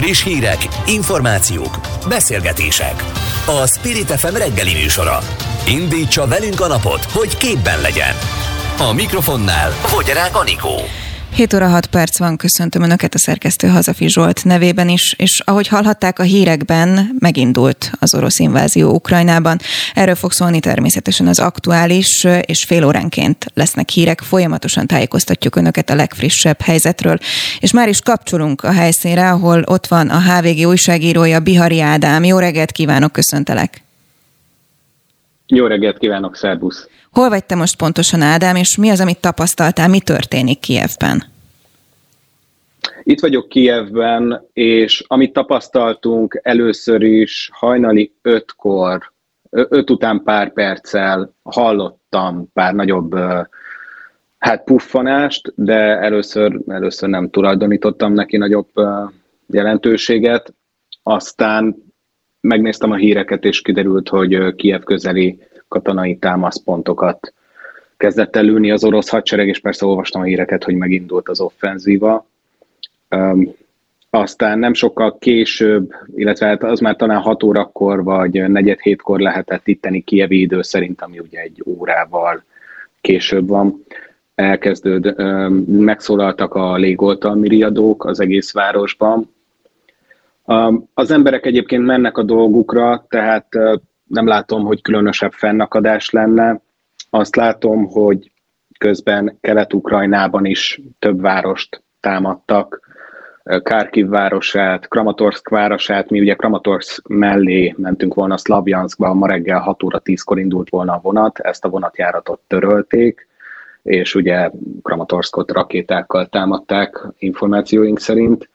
Friss hírek, információk, beszélgetések. A Spirit FM reggeli műsora. Indítsa velünk a napot, hogy képben legyen. A mikrofonnál Fogyarák Anikó. 7 óra 6 perc van, köszöntöm Önöket a szerkesztő Hazafi Zsolt nevében is, és ahogy hallhatták a hírekben, megindult az orosz invázió Ukrajnában. Erről fog szólni természetesen az aktuális, és fél óránként lesznek hírek, folyamatosan tájékoztatjuk Önöket a legfrissebb helyzetről. És már is kapcsolunk a helyszínre, ahol ott van a HVG újságírója Bihari Ádám. Jó reggelt kívánok, köszöntelek! Jó reggelt kívánok, szervusz! Hol vagy te most pontosan, Ádám, és mi az, amit tapasztaltál, mi történik Kievben? Itt vagyok Kievben, és amit tapasztaltunk először is hajnali ötkor, öt után pár perccel hallottam pár nagyobb hát puffanást, de először, először nem tulajdonítottam neki nagyobb jelentőséget. Aztán megnéztem a híreket, és kiderült, hogy Kiev közeli katonai támaszpontokat kezdett elülni az orosz hadsereg, és persze olvastam a híreket, hogy megindult az offenzíva. Um, aztán nem sokkal később, illetve hát az már talán 6 órakor vagy negyed hétkor lehetett itteni kievi idő szerint, ami ugye egy órával később van, elkezdőd, megszólaltak a légoltalmi riadók az egész városban. Az emberek egyébként mennek a dolgukra, tehát nem látom, hogy különösebb fennakadás lenne. Azt látom, hogy közben Kelet-Ukrajnában is több várost támadtak, Kárkiv városát, Kramatorsk városát, mi ugye Kramatorsk mellé mentünk volna Szlavjanskba, ma reggel 6 óra 10-kor indult volna a vonat, ezt a vonatjáratot törölték, és ugye Kramatorskot rakétákkal támadták információink szerint.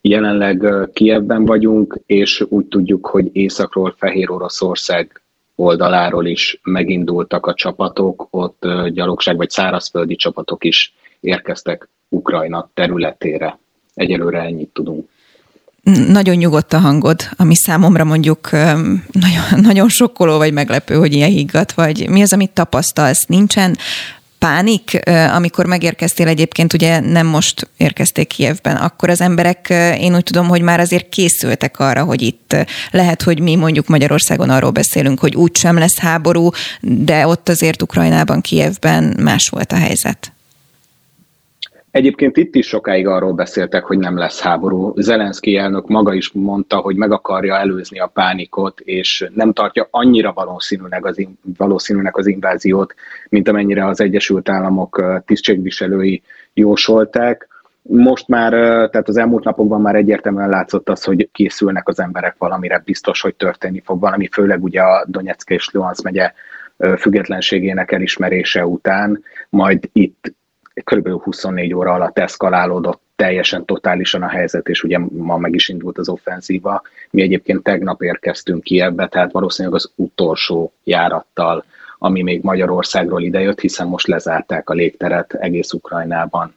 Jelenleg Kievben vagyunk, és úgy tudjuk, hogy északról Fehér Oroszország oldaláról is megindultak a csapatok, ott gyalogság vagy szárazföldi csapatok is érkeztek Ukrajna területére. Egyelőre ennyit tudunk. Nagyon nyugodt a hangod, ami számomra mondjuk nagyon, nagyon sokkoló vagy meglepő, hogy ilyen higgadt vagy. Mi az, amit tapasztalsz? Nincsen pánik, amikor megérkeztél egyébként, ugye nem most érkezték Kievben, akkor az emberek, én úgy tudom, hogy már azért készültek arra, hogy itt lehet, hogy mi mondjuk Magyarországon arról beszélünk, hogy úgy sem lesz háború, de ott azért Ukrajnában, Kievben más volt a helyzet. Egyébként itt is sokáig arról beszéltek, hogy nem lesz háború. Zelenszky elnök maga is mondta, hogy meg akarja előzni a pánikot, és nem tartja annyira valószínűnek az, valószínűnek az inváziót, mint amennyire az Egyesült Államok tisztségviselői jósolták. Most már, tehát az elmúlt napokban már egyértelműen látszott az, hogy készülnek az emberek valamire, biztos, hogy történni fog valami, főleg ugye a Donetsk és Luhansk megye függetlenségének elismerése után, majd itt kb. 24 óra alatt eszkalálódott teljesen totálisan a helyzet, és ugye ma meg is indult az offenzíva. Mi egyébként tegnap érkeztünk ki ebbe, tehát valószínűleg az utolsó járattal, ami még Magyarországról idejött, hiszen most lezárták a légteret egész Ukrajnában.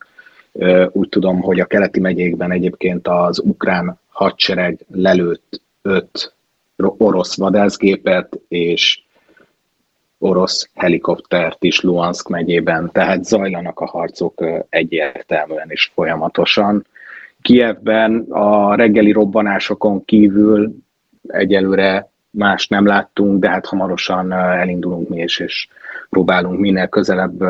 Úgy tudom, hogy a keleti megyékben egyébként az ukrán hadsereg lelőtt öt orosz vadászgépet, és orosz helikoptert is Luhansk megyében, tehát zajlanak a harcok egyértelműen és folyamatosan. Kievben a reggeli robbanásokon kívül egyelőre más nem láttunk, de hát hamarosan elindulunk mi is, és próbálunk minél közelebb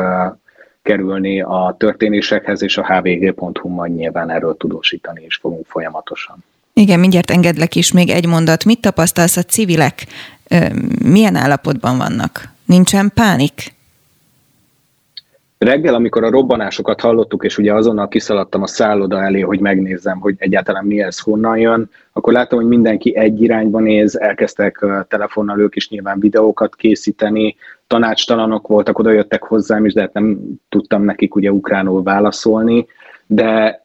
kerülni a történésekhez, és a hvg.hu majd nyilván erről tudósítani is fogunk folyamatosan. Igen, mindjárt engedlek is még egy mondat. Mit tapasztalsz a civilek? Milyen állapotban vannak? Nincsen pánik? Reggel, amikor a robbanásokat hallottuk, és ugye azonnal kiszaladtam a szálloda elé, hogy megnézzem, hogy egyáltalán mi ez, honnan jön, akkor láttam, hogy mindenki egy irányba néz, elkezdtek telefonnal ők is nyilván videókat készíteni, tanácstalanok voltak, oda jöttek hozzám is, de hát nem tudtam nekik ugye ukránul válaszolni, de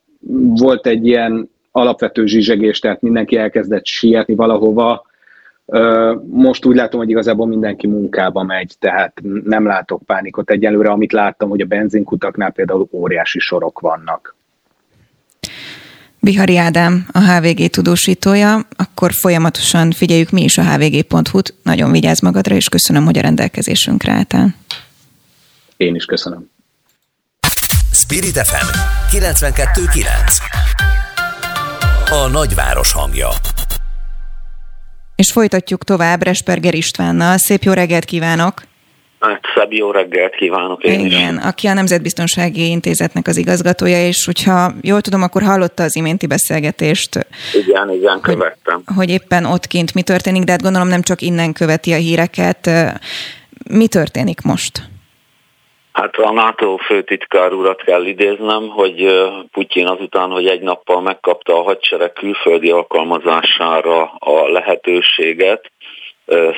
volt egy ilyen alapvető zsizsegés, tehát mindenki elkezdett sietni valahova, most úgy látom, hogy igazából mindenki munkába megy, tehát nem látok pánikot egyelőre. Amit láttam, hogy a benzinkutaknál például óriási sorok vannak. Bihari Ádám, a HVG tudósítója, akkor folyamatosan figyeljük mi is a hvg.hu-t. Nagyon vigyázz magadra, és köszönöm, hogy a rendelkezésünkre álltál. Én is köszönöm. Spirit FM 92.9 a nagyváros hangja. És folytatjuk tovább Resperger Istvánnal. Szép jó reggelt kívánok! Hát, szebb jó reggelt kívánok én Igen, is. aki a Nemzetbiztonsági Intézetnek az igazgatója, és hogyha jól tudom, akkor hallotta az iménti beszélgetést. Igen, igen, követtem. Hogy, hogy éppen ott kint mi történik, de hát gondolom nem csak innen követi a híreket. Mi történik most? Hát a NATO főtitkár urat kell idéznem, hogy Putyin azután, hogy egy nappal megkapta a hadsereg külföldi alkalmazására a lehetőséget,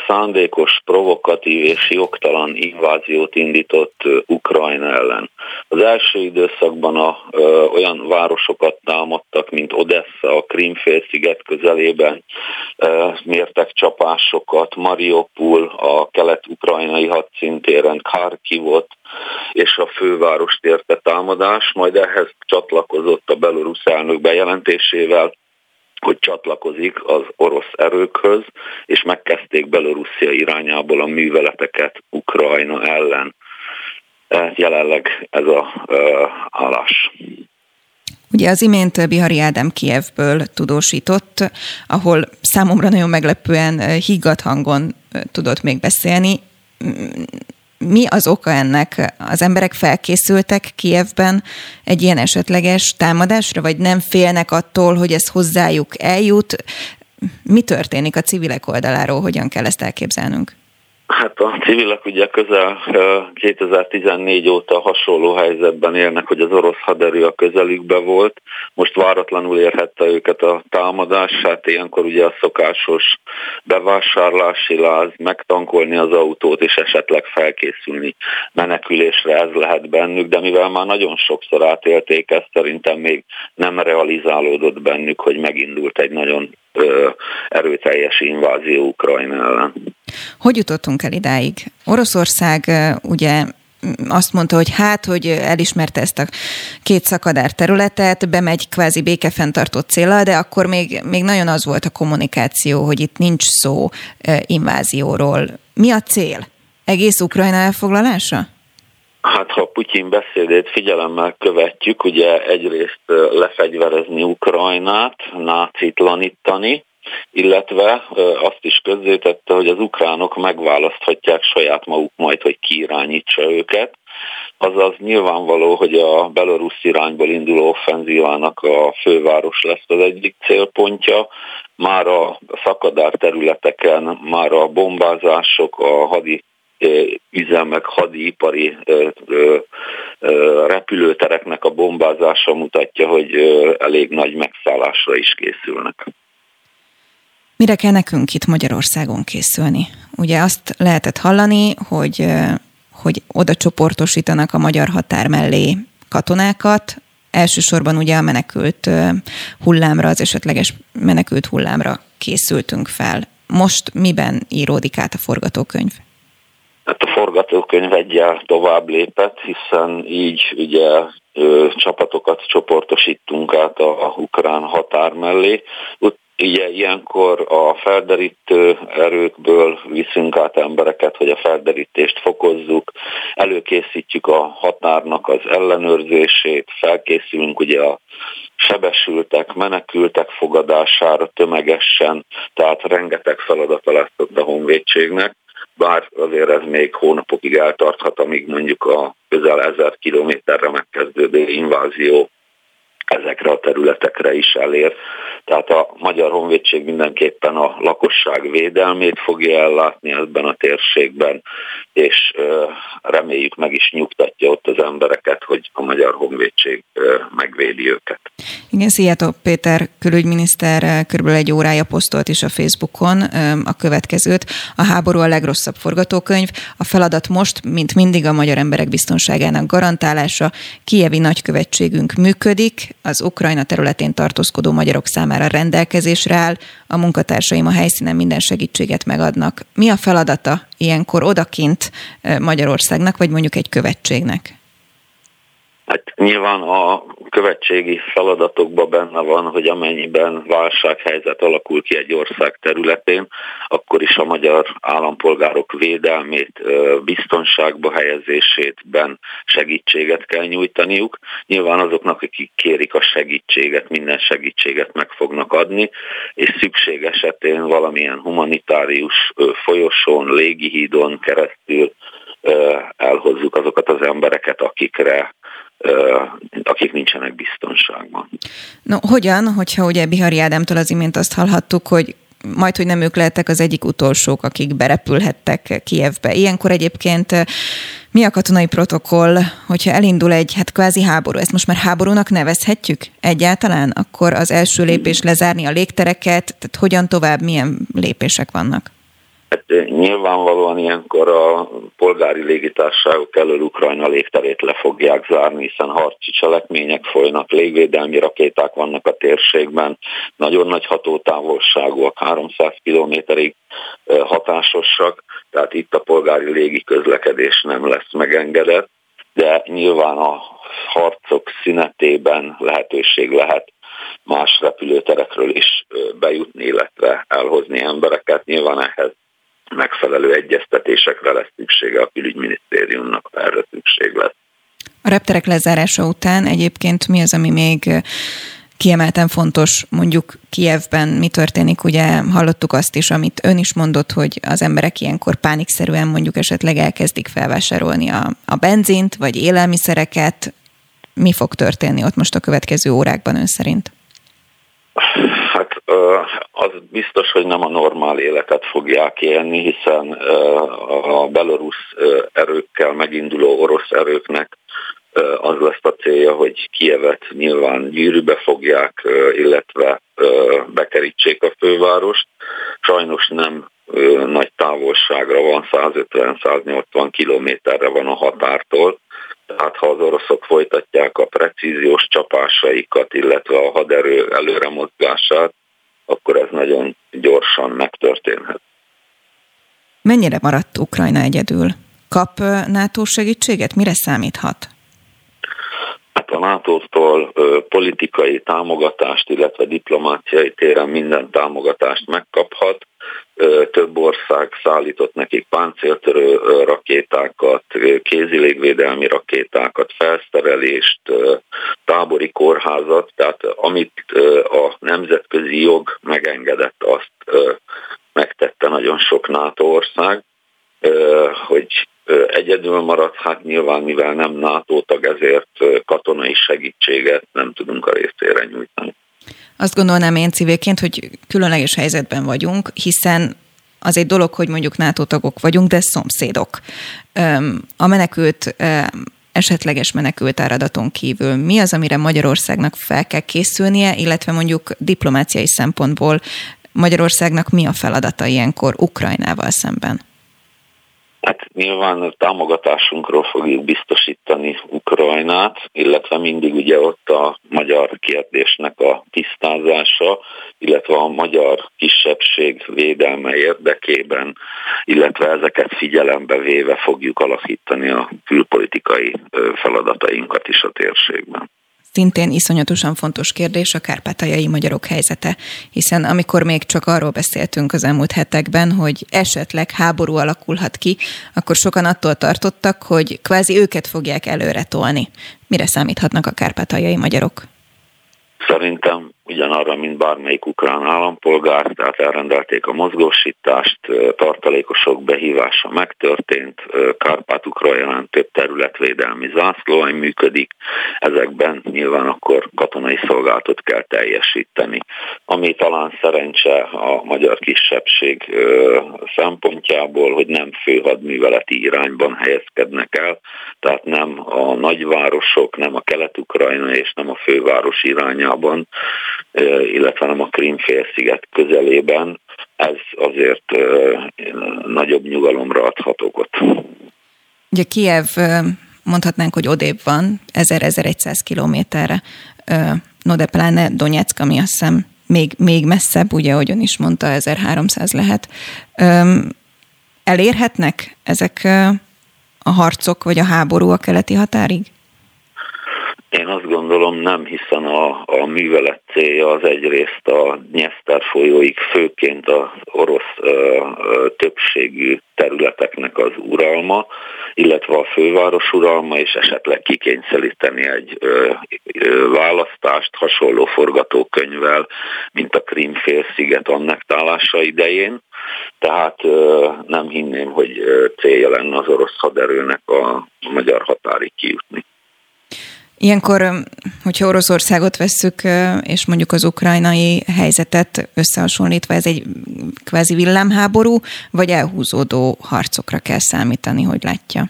szándékos, provokatív és jogtalan inváziót indított Ukrajna ellen. Az első időszakban a, ö, olyan városokat támadtak, mint Odessa, a Krimfélsziget közelében, ö, mértek csapásokat, Mariupol, a kelet-ukrajnai hadszintéren, Kharkivot, és a fővárost érte támadás, majd ehhez csatlakozott a belorusz elnök bejelentésével, hogy csatlakozik az orosz erőkhöz, és megkezdték Belorusszia irányából a műveleteket Ukrajna ellen. E, jelenleg ez a uh, állás. Ugye az imént Bihari Ádám Kievből tudósított, ahol számomra nagyon meglepően higgadt hangon tudott még beszélni mi az oka ennek? Az emberek felkészültek Kievben egy ilyen esetleges támadásra, vagy nem félnek attól, hogy ez hozzájuk eljut? Mi történik a civilek oldaláról? Hogyan kell ezt elképzelnünk? Hát a civilek ugye közel 2014 óta hasonló helyzetben élnek, hogy az orosz haderő a közelükbe volt. Most váratlanul érhette őket a támadás, hát ilyenkor ugye a szokásos bevásárlási láz, megtankolni az autót és esetleg felkészülni menekülésre, ez lehet bennük, de mivel már nagyon sokszor átélték ezt, szerintem még nem realizálódott bennük, hogy megindult egy nagyon erőteljes invázió Ukrajna ellen. Hogy jutottunk el idáig? Oroszország ugye azt mondta, hogy hát, hogy elismerte ezt a két szakadár területet, bemegy kvázi békefenntartó célra, de akkor még, még nagyon az volt a kommunikáció, hogy itt nincs szó invázióról. Mi a cél? Egész Ukrajna elfoglalása? Hát ha Putyin beszédét figyelemmel követjük, ugye egyrészt lefegyverezni Ukrajnát, nácitlanítani, illetve azt is közzétette, hogy az ukránok megválaszthatják saját maguk majd, hogy ki irányítsa őket. Azaz nyilvánvaló, hogy a belorusz irányból induló offenzívának a főváros lesz az egyik célpontja. Már a szakadár területeken, már a bombázások, a hadi üzemek, hadipari repülőtereknek a bombázása mutatja, hogy elég nagy megszállásra is készülnek. Mire kell nekünk itt Magyarországon készülni? Ugye azt lehetett hallani, hogy, hogy oda csoportosítanak a magyar határ mellé katonákat, elsősorban ugye a menekült hullámra, az esetleges menekült hullámra készültünk fel. Most miben íródik át a forgatókönyv? Forgatókönyv egyel tovább lépett, hiszen így ugye csapatokat csoportosítunk át a, a ukrán határ mellé. Ugye ilyenkor a felderítő erőkből viszünk át embereket, hogy a felderítést fokozzuk, előkészítjük a határnak az ellenőrzését, felkészülünk ugye a sebesültek, menekültek fogadására tömegesen, tehát rengeteg feladata lesz ott a honvédségnek, bár azért ez még hónapokig eltarthat, amíg mondjuk a közel ezer kilométerre megkezdődő invázió ezekre a területekre is elér. Tehát a Magyar Honvédség mindenképpen a lakosság védelmét fogja ellátni ebben a térségben, és reméljük meg is nyugtatja ott az embereket, hogy a Magyar Honvédség megvédi őket. Igen, Szijjátó Péter külügyminiszter körülbelül egy órája posztolt is a Facebookon a következőt. A háború a legrosszabb forgatókönyv. A feladat most, mint mindig a magyar emberek biztonságának garantálása. Kievi nagykövetségünk működik, az Ukrajna területén tartózkodó magyarok számára rendelkezésre áll, a munkatársaim a helyszínen minden segítséget megadnak. Mi a feladata ilyenkor odakint Magyarországnak, vagy mondjuk egy követségnek? Hát nyilván a követségi feladatokban benne van, hogy amennyiben válsághelyzet alakul ki egy ország területén, akkor is a magyar állampolgárok védelmét, biztonságba helyezésétben segítséget kell nyújtaniuk. Nyilván azoknak, akik kérik a segítséget, minden segítséget meg fognak adni, és szükség esetén valamilyen humanitárius folyosón, légihídon keresztül elhozzuk azokat az embereket, akikre akik nincsenek biztonságban. No, hogyan, hogyha ugye Bihari Ádámtól az imént azt hallhattuk, hogy majd, hogy nem ők lehettek az egyik utolsók, akik berepülhettek Kievbe. Ilyenkor egyébként mi a katonai protokoll, hogyha elindul egy hát kvázi háború, ezt most már háborúnak nevezhetjük egyáltalán, akkor az első lépés lezárni a légtereket, tehát hogyan tovább, milyen lépések vannak? Hát nyilvánvalóan ilyenkor a polgári légitárságok elől Ukrajna légterét le fogják zárni, hiszen harci cselekmények folynak, légvédelmi rakéták vannak a térségben, nagyon nagy hatótávolságúak, 300 kilométerig hatásosak, tehát itt a polgári légi közlekedés nem lesz megengedett, de nyilván a harcok szünetében lehetőség lehet más repülőterekről is bejutni, illetve elhozni embereket. Nyilván ehhez megfelelő egyeztetésekre lesz szüksége a külügyminisztériumnak, erre szükség lesz. A repterek lezárása után egyébként mi az, ami még kiemelten fontos, mondjuk Kievben mi történik, ugye hallottuk azt is, amit ön is mondott, hogy az emberek ilyenkor pánikszerűen mondjuk esetleg elkezdik felvásárolni a, a benzint, vagy élelmiszereket. Mi fog történni ott most a következő órákban ön szerint? Az biztos, hogy nem a normál életet fogják élni, hiszen a belorusz erőkkel meginduló orosz erőknek az lesz a célja, hogy Kievet nyilván gyűrűbe fogják, illetve bekerítsék a fővárost. Sajnos nem nagy távolságra van, 150-180 kilométerre van a határtól, tehát ha az oroszok folytatják a precíziós csapásaikat, illetve a haderő előre mozgását, akkor ez nagyon gyorsan megtörténhet. Mennyire maradt Ukrajna egyedül? Kap NATO segítséget? Mire számíthat? Hát a NATO-tól politikai támogatást, illetve diplomáciai téren minden támogatást megkaphat több ország szállított nekik páncéltörő rakétákat, kézilégvédelmi rakétákat, felszerelést, tábori kórházat, tehát amit a nemzetközi jog megengedett, azt megtette nagyon sok NATO ország, hogy egyedül maradt, hát nyilván mivel nem NATO tag, ezért katonai segítséget nem tudunk a részére nyújtani. Azt gondolnám én civilként, hogy különleges helyzetben vagyunk, hiszen az egy dolog, hogy mondjuk NATO tagok vagyunk, de szomszédok. A menekült esetleges menekült áradaton kívül mi az, amire Magyarországnak fel kell készülnie, illetve mondjuk diplomáciai szempontból Magyarországnak mi a feladata ilyenkor Ukrajnával szemben? Hát nyilván a támogatásunkról fogjuk biztosítani Ukrajnát, illetve mindig ugye ott a magyar kérdésnek a tisztázása, illetve a magyar kisebbség védelme érdekében, illetve ezeket figyelembe véve fogjuk alakítani a külpolitikai feladatainkat is a térségben. Szintén iszonyatosan fontos kérdés a kárpátaljai magyarok helyzete, hiszen amikor még csak arról beszéltünk az elmúlt hetekben, hogy esetleg háború alakulhat ki, akkor sokan attól tartottak, hogy kvázi őket fogják előre tolni. Mire számíthatnak a kárpátaljai magyarok? Szerintem ugyanarra, mint bármelyik ukrán állampolgár, tehát elrendelték a mozgósítást, tartalékosok behívása megtörtént, Kárpát-Ukrajnán több területvédelmi zászlóany működik, ezekben nyilván akkor katonai szolgálatot kell teljesíteni, ami talán szerencse a magyar kisebbség szempontjából, hogy nem főhadműveleti irányban helyezkednek el, tehát nem a nagyvárosok, nem a kelet-ukrajna és nem a főváros irányában, illetve nem a Krímfélsziget közelében, ez azért nagyobb nyugalomra adhat okot. Ugye Kiev mondhatnánk, hogy odébb van, 1000-1100 kilométerre, no de pláne Donetsk, ami azt hiszem még, még messzebb, ugye, ahogyan is mondta, 1300 lehet. Elérhetnek ezek a harcok, vagy a háború a keleti határig? Én azt gondolom nem, hiszen a, a művelet célja az egyrészt a Nyeszter folyóig, főként az orosz ö, ö, többségű területeknek az uralma, illetve a főváros uralma, és esetleg kikényszeríteni egy ö, ö, választást hasonló forgatókönyvvel, mint a Krímfélsziget annektálása idején. Tehát ö, nem hinném, hogy célja lenne az orosz haderőnek a magyar határig kijutni. Ilyenkor, hogyha Oroszországot vesszük, és mondjuk az ukrajnai helyzetet összehasonlítva, ez egy kvázi villámháború, vagy elhúzódó harcokra kell számítani, hogy látja?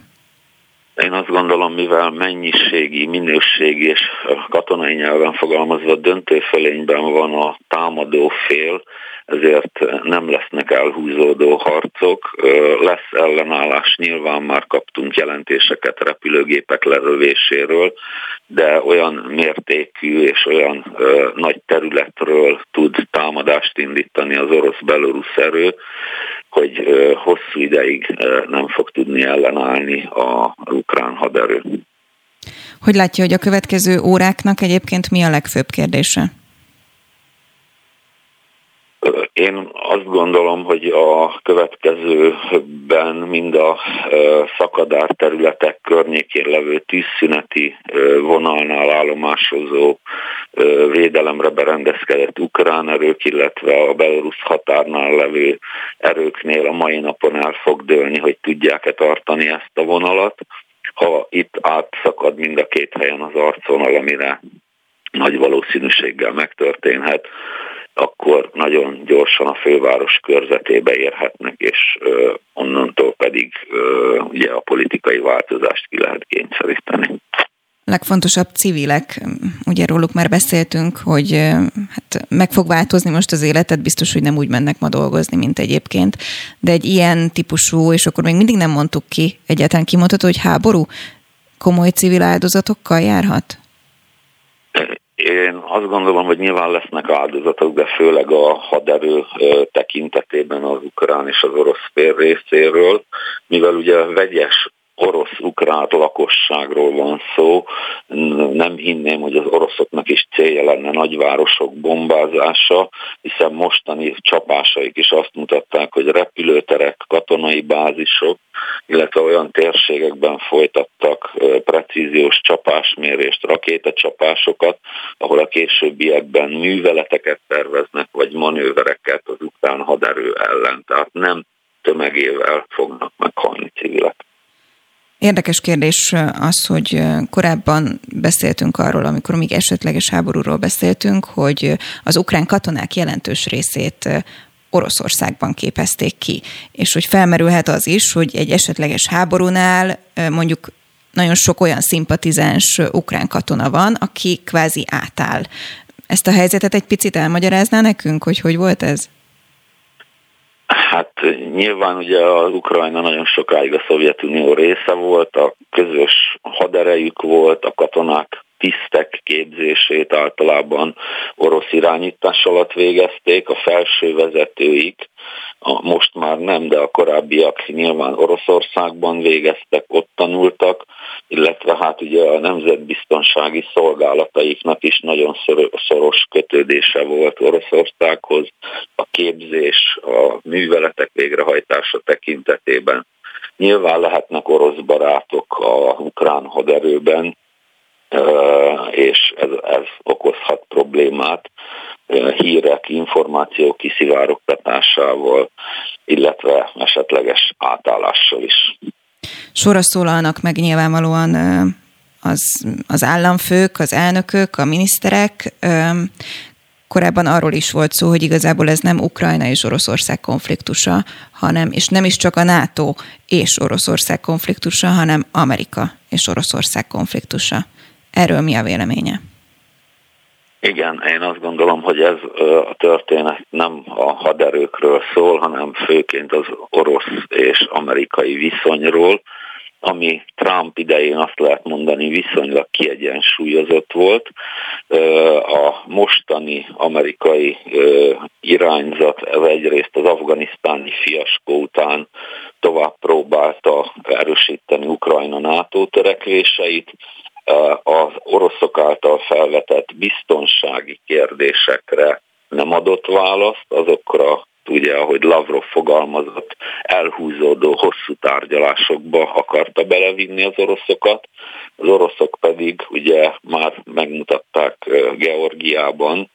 Én azt gondolom, mivel mennyiségi, minőségi és katonai nyelven fogalmazva döntőfölényben van a támadó fél, ezért nem lesznek elhúzódó harcok, lesz ellenállás, nyilván már kaptunk jelentéseket repülőgépek lerövéséről, de olyan mértékű és olyan nagy területről tud támadást indítani az orosz-belorusz erő, hogy hosszú ideig nem fog tudni ellenállni a ukrán haderő. Hogy látja, hogy a következő óráknak egyébként mi a legfőbb kérdése? Én azt gondolom, hogy a következőben mind a szakadár területek környékén levő tűzszüneti vonalnál állomásozó védelemre berendezkedett ukrán erők, illetve a belorusz határnál levő erőknél a mai napon el fog dőlni, hogy tudják-e tartani ezt a vonalat. Ha itt átszakad mind a két helyen az arcvonal, amire nagy valószínűséggel megtörténhet, akkor nagyon gyorsan a főváros körzetébe érhetnek, és onnantól pedig ugye a politikai változást ki lehet kényszeríteni legfontosabb civilek, ugye róluk már beszéltünk, hogy hát meg fog változni most az életet, biztos, hogy nem úgy mennek ma dolgozni, mint egyébként, de egy ilyen típusú, és akkor még mindig nem mondtuk ki, egyáltalán kimondható, hogy háború komoly civil áldozatokkal járhat? Én azt gondolom, hogy nyilván lesznek áldozatok, de főleg a haderő tekintetében az ukrán és az orosz fél részéről, mivel ugye vegyes orosz-ukrán lakosságról van szó. Nem hinném, hogy az oroszoknak is célja lenne nagyvárosok bombázása, hiszen mostani csapásaik is azt mutatták, hogy repülőterek, katonai bázisok, illetve olyan térségekben folytattak precíziós csapásmérést, rakétacsapásokat, ahol a későbbiekben műveleteket terveznek, vagy manővereket az ukrán haderő ellen. Tehát nem tömegével fognak meghalni civilek. Érdekes kérdés az, hogy korábban beszéltünk arról, amikor még esetleges háborúról beszéltünk, hogy az ukrán katonák jelentős részét Oroszországban képezték ki, és hogy felmerülhet az is, hogy egy esetleges háborúnál mondjuk nagyon sok olyan szimpatizáns ukrán katona van, aki kvázi átáll. Ezt a helyzetet egy picit elmagyarázná nekünk, hogy hogy volt ez? Hát nyilván ugye az Ukrajna nagyon sokáig a Szovjetunió része volt, a közös haderejük volt, a katonák tisztek képzését általában orosz irányítás alatt végezték, a felső vezetőik, a, most már nem, de a korábbiak nyilván Oroszországban végeztek, ott tanultak, illetve hát ugye a nemzetbiztonsági szolgálataiknak is nagyon szoros kötődése volt Oroszországhoz, képzés, a műveletek végrehajtása tekintetében. Nyilván lehetnek orosz barátok a ukrán haderőben, és ez, ez okozhat problémát hírek, információk kiszivárogtatásával, illetve esetleges átállással is. Sorra szólalnak meg nyilvánvalóan az, az államfők, az elnökök, a miniszterek. Korábban arról is volt szó, hogy igazából ez nem Ukrajna és Oroszország konfliktusa, hanem, és nem is csak a NATO és Oroszország konfliktusa, hanem Amerika és Oroszország konfliktusa. Erről mi a véleménye? Igen, én azt gondolom, hogy ez a történet nem a haderőkről szól, hanem főként az orosz és amerikai viszonyról, ami Trump idején azt lehet mondani viszonylag kiegyensúlyozott volt. A mostani amerikai irányzat egyrészt az afganisztáni fiaskó után tovább próbálta erősíteni Ukrajna NATO törekvéseit, az oroszok által felvetett biztonsági kérdésekre nem adott választ, azokra ugye, ahogy Lavrov fogalmazott, elhúzódó hosszú tárgyalásokba akarta belevinni az oroszokat. Az oroszok pedig ugye már megmutatták Georgiában,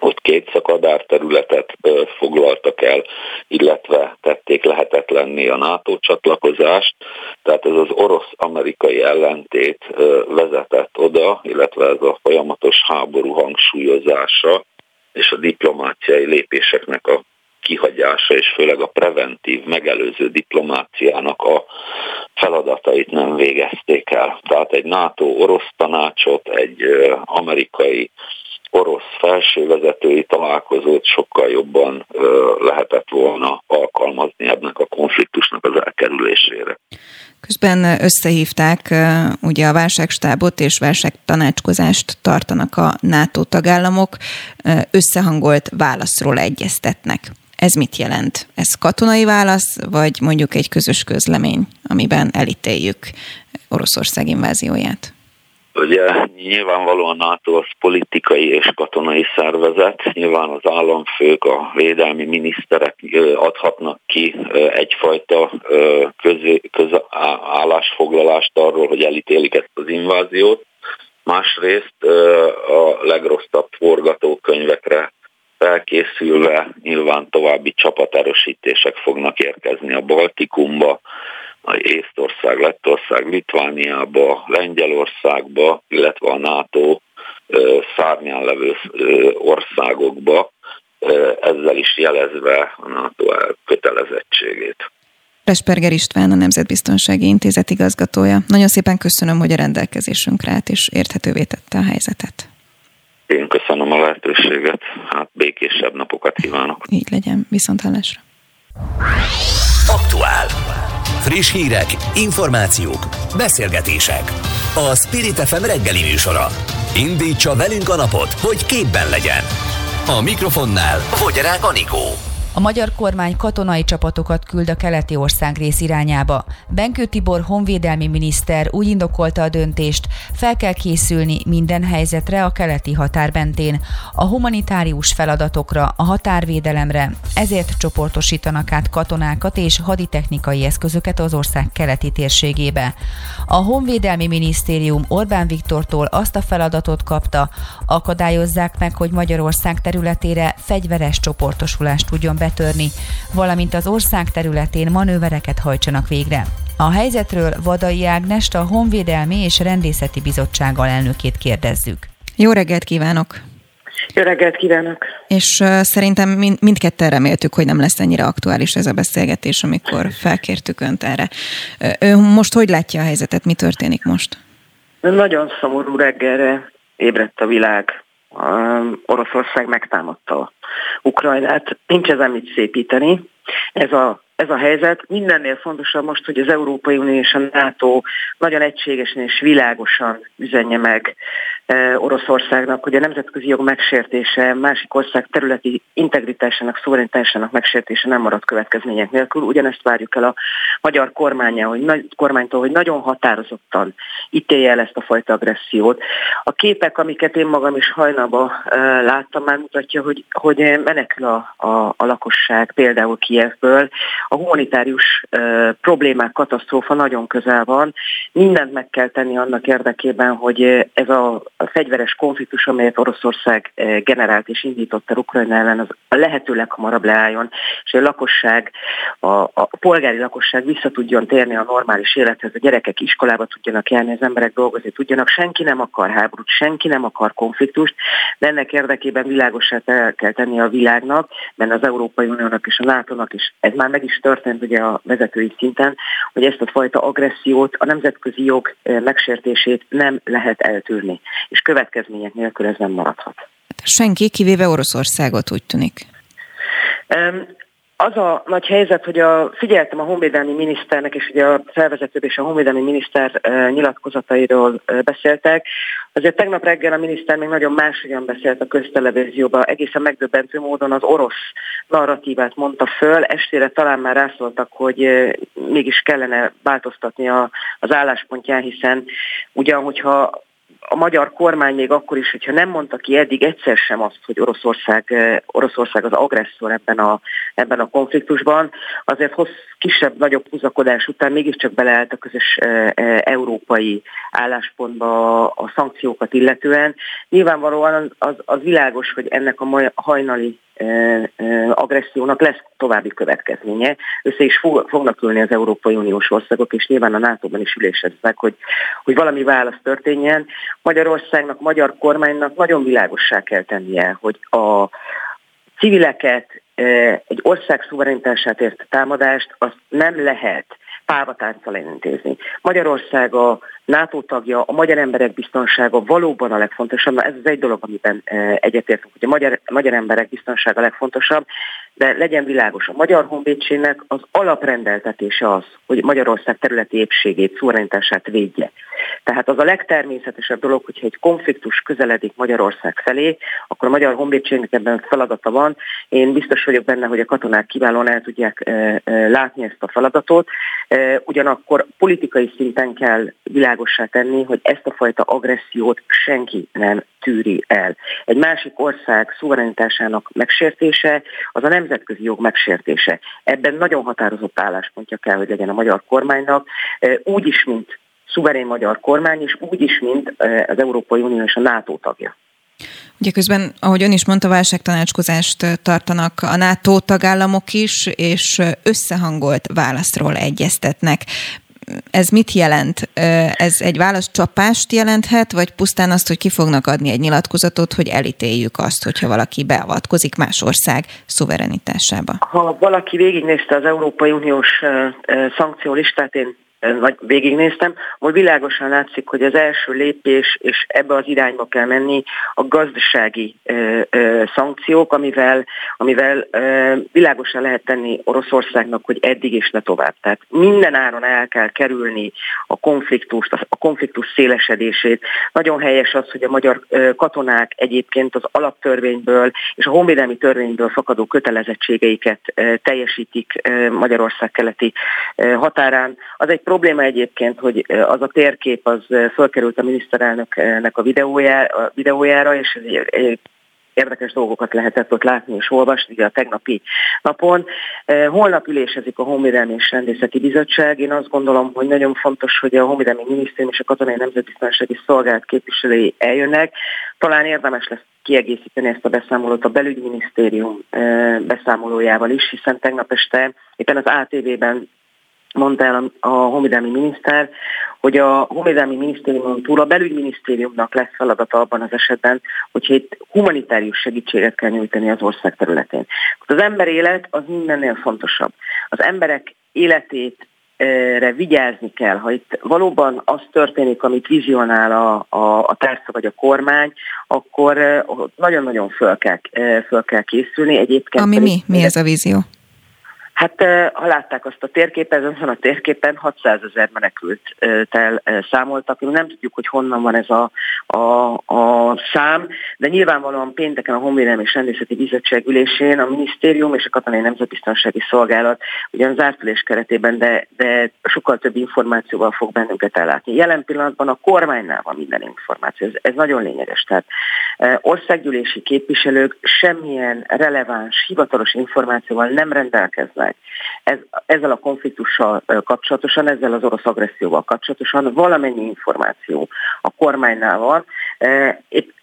ott két szakadár területet foglaltak el, illetve tették lehetetlenné a NATO csatlakozást. Tehát ez az orosz-amerikai ellentét vezetett oda, illetve ez a folyamatos háború hangsúlyozása és a diplomáciai lépéseknek a kihagyása, és főleg a preventív, megelőző diplomáciának a feladatait nem végezték el. Tehát egy NATO-orosz tanácsot, egy amerikai orosz felsővezetői találkozót sokkal jobban lehetett volna alkalmazni ennek a konfliktusnak az elkerülésére. Közben összehívták ugye a válságstábot és válságtanácskozást tartanak a NATO tagállamok, összehangolt válaszról egyeztetnek. Ez mit jelent? Ez katonai válasz, vagy mondjuk egy közös közlemény, amiben elítéljük Oroszország invázióját? Ugye nyilvánvalóan NATO az politikai és katonai szervezet, nyilván az államfők, a védelmi miniszterek adhatnak ki egyfajta köz, közállásfoglalást arról, hogy elítélik ezt az inváziót. Másrészt a legrosszabb forgatókönyvekre felkészülve nyilván további csapaterősítések fognak érkezni a Baltikumba, Észtország, Lettország, Litvániába, Lengyelországba, illetve a NATO szárnyán levő országokba, ezzel is jelezve a NATO kötelezettségét. Resperger István, a Nemzetbiztonsági Intézet igazgatója. Nagyon szépen köszönöm, hogy a rendelkezésünkre állt és érthetővé tette a helyzetet. Én köszönöm a lehetőséget, hát békésebb napokat kívánok. Így legyen, viszont hallásra. Aktuál. Friss hírek, információk, beszélgetések. A Spirit FM reggeli műsora. Indítsa velünk a napot, hogy képben legyen. A mikrofonnál Fogyarák Anikó. A magyar kormány katonai csapatokat küld a keleti ország rész irányába. Benkő Tibor honvédelmi miniszter úgy indokolta a döntést, fel kell készülni minden helyzetre a keleti határ mentén, a humanitárius feladatokra, a határvédelemre, ezért csoportosítanak át katonákat és haditechnikai eszközöket az ország keleti térségébe. A honvédelmi minisztérium Orbán Viktortól azt a feladatot kapta, akadályozzák meg, hogy Magyarország területére fegyveres csoportosulást tudjon betörni, valamint az ország területén manővereket hajtsanak végre. A helyzetről Vadai Ágnest, a Honvédelmi és Rendészeti Bizottság alelnökét kérdezzük. Jó reggelt kívánok! Jó reggelt kívánok! És uh, szerintem mind, mindketten reméltük, hogy nem lesz ennyire aktuális ez a beszélgetés, amikor felkértük Önt erre. Ő most hogy látja a helyzetet? Mi történik most? Nagyon szomorú reggelre ébredt a világ. Oroszország megtámadta Ukrajnát. Nincs ezen mit szépíteni. Ez a ez a helyzet. Mindennél fontosabb most, hogy az Európai Unió és a NATO nagyon egységesen és világosan üzenje meg Oroszországnak, hogy a nemzetközi jog megsértése, másik ország területi integritásának, szuverenitásának megsértése nem marad következmények nélkül. Ugyanezt várjuk el a magyar kormánya, hogy, kormánytól, hogy nagyon határozottan ítélje el ezt a fajta agressziót. A képek, amiket én magam is hajnalban láttam, már mutatja, hogy, hogy menekül a, a, a lakosság például Kievből. A humanitárius problémák, katasztrófa nagyon közel van. Mindent meg kell tenni annak érdekében, hogy ez a fegyveres konfliktus, amelyet Oroszország generált és indított el Ukrajna ellen, az a lehető leghamarabb leálljon, és a lakosság, a, a polgári lakosság vissza tudjon térni a normális élethez, a gyerekek iskolába tudjanak járni, az emberek dolgozni tudjanak. Senki nem akar háborút, senki nem akar konfliktust, de ennek érdekében világosát el kell tenni a világnak, mert az Európai Uniónak és a NATO-nak is, ez már meg is történt ugye a vezetői szinten, hogy ezt a fajta agressziót, a nemzetközi jog eh, megsértését nem lehet eltűrni és következmények nélkül ez nem maradhat. Senki, kivéve Oroszországot úgy tűnik. Az a nagy helyzet, hogy a, figyeltem a honvédelmi miniszternek, és ugye a szervezetőd és a honvédelmi miniszter e, nyilatkozatairól e, beszéltek. Azért tegnap reggel a miniszter még nagyon máshogyan beszélt a köztelevízióban, egészen megdöbbentő módon az orosz narratívát mondta föl, estére talán már rászóltak, hogy mégis kellene változtatni a, az álláspontján, hiszen ugyan, hogyha a magyar kormány még akkor is, hogyha nem mondta ki eddig egyszer sem azt, hogy Oroszország, eh, Oroszország az agresszor ebben a, ebben a konfliktusban, azért hoz kisebb-nagyobb húzakodás után mégiscsak beleállt a közös e, e, európai álláspontba a, a szankciókat illetően. Nyilvánvalóan az, az, az világos, hogy ennek a hajnali agressziónak lesz további következménye. Össze is fognak ülni az Európai Uniós országok, és nyilván a NATO-ban is üléseznek, hogy, hogy valami válasz történjen. Magyarországnak, magyar kormánynak nagyon világossá kell tennie, hogy a civileket, egy ország szuverenitását ért támadást, azt nem lehet pávatánccal elintézni. Magyarország a NATO tagja, a magyar emberek biztonsága valóban a legfontosabb. Ez az egy dolog, amiben egyetértünk, hogy a magyar, magyar emberek biztonsága a legfontosabb, de legyen világos, a Magyar Honvédségnek az alaprendeltetése az, hogy Magyarország területi épségét, szuverenitását védje. Tehát az a legtermészetesebb dolog, hogyha egy konfliktus közeledik Magyarország felé, akkor a Magyar Honvédségnek ebben feladata van. Én biztos vagyok benne, hogy a katonák kiválóan el tudják e, e, látni ezt a feladatot. E, ugyanakkor politikai szinten kell világossá tenni, hogy ezt a fajta agressziót senki nem tűri el. Egy másik ország szuverenitásának megsértése az a nemzetközi jog megsértése. Ebben nagyon határozott álláspontja kell, hogy legyen a magyar kormánynak, úgy is, mint szuverén magyar kormány, és úgy is, mint az Európai Unió és a NATO tagja. Ugye közben, ahogy ön is mondta, válságtanácskozást tartanak a NATO tagállamok is, és összehangolt válaszról egyeztetnek. Ez mit jelent? Ez egy válaszcsapást jelenthet, vagy pusztán azt, hogy ki fognak adni egy nyilatkozatot, hogy elítéljük azt, hogyha valaki beavatkozik más ország szuverenitásába? Ha valaki végignézte az Európai Uniós szankciólistát, én vagy végignéztem, hogy világosan látszik, hogy az első lépés, és ebbe az irányba kell menni, a gazdasági ö, ö, szankciók, amivel, amivel ö, világosan lehet tenni Oroszországnak, hogy eddig és ne tovább. Tehát minden áron el kell kerülni a konfliktust, a konfliktus szélesedését. Nagyon helyes az, hogy a magyar katonák egyébként az alaptörvényből és a honvédelmi törvényből fakadó kötelezettségeiket teljesítik Magyarország keleti határán. Az egy probléma egyébként, hogy az a térkép az fölkerült a miniszterelnöknek a videójára, és érdekes dolgokat lehetett ott látni és olvasni ugye a tegnapi napon. Holnap ülésezik a Honvédelmi és Rendészeti Bizottság. Én azt gondolom, hogy nagyon fontos, hogy a Honvédelmi Minisztérium és a Katonai Nemzetbiztonsági Szolgálat képviselői eljönnek. Talán érdemes lesz kiegészíteni ezt a beszámolót a belügyminisztérium beszámolójával is, hiszen tegnap este éppen az ATV-ben mondta el a, a honvédelmi miniszter, hogy a honvédelmi minisztériumon túl a belügyminisztériumnak lesz feladata abban az esetben, hogyha itt humanitárius segítséget kell nyújtani az ország területén. Az ember élet az mindennél fontosabb. Az emberek életét re vigyázni kell, ha itt valóban az történik, amit vizionál a, a, a tárca vagy a kormány, akkor nagyon-nagyon föl kell, föl kell készülni. Egyébként Ami mi? Mi ez a vízió? Hát ha látták azt a térképet, azon a térképen 600 ezer menekültel számoltak. Mi nem tudjuk, hogy honnan van ez a, a, a szám, de nyilvánvalóan pénteken a Honvédelmi és Rendészeti Bizottság ülésén a minisztérium és a Katonai Nemzetbiztonsági Szolgálat ugyan az átülés keretében, de, de sokkal több információval fog bennünket ellátni. Jelen pillanatban a kormánynál van minden információ, ez, ez nagyon lényeges. Tehát országgyűlési képviselők semmilyen releváns, hivatalos információval nem rendelkeznek meg. Ez, ezzel a konfliktussal kapcsolatosan, ezzel az orosz agresszióval kapcsolatosan valamennyi információ a kormánynál van,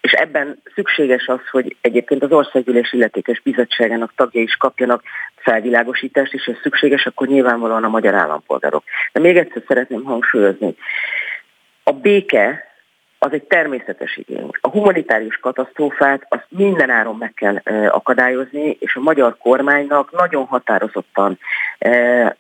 és ebben szükséges az, hogy egyébként az országgyűlés illetékes bizottságának tagja is kapjanak felvilágosítást, és ez szükséges, akkor nyilvánvalóan a magyar állampolgárok. De még egyszer szeretném hangsúlyozni, a béke az egy természetes igény. A humanitárius katasztrófát azt minden áron meg kell akadályozni, és a magyar kormánynak nagyon határozottan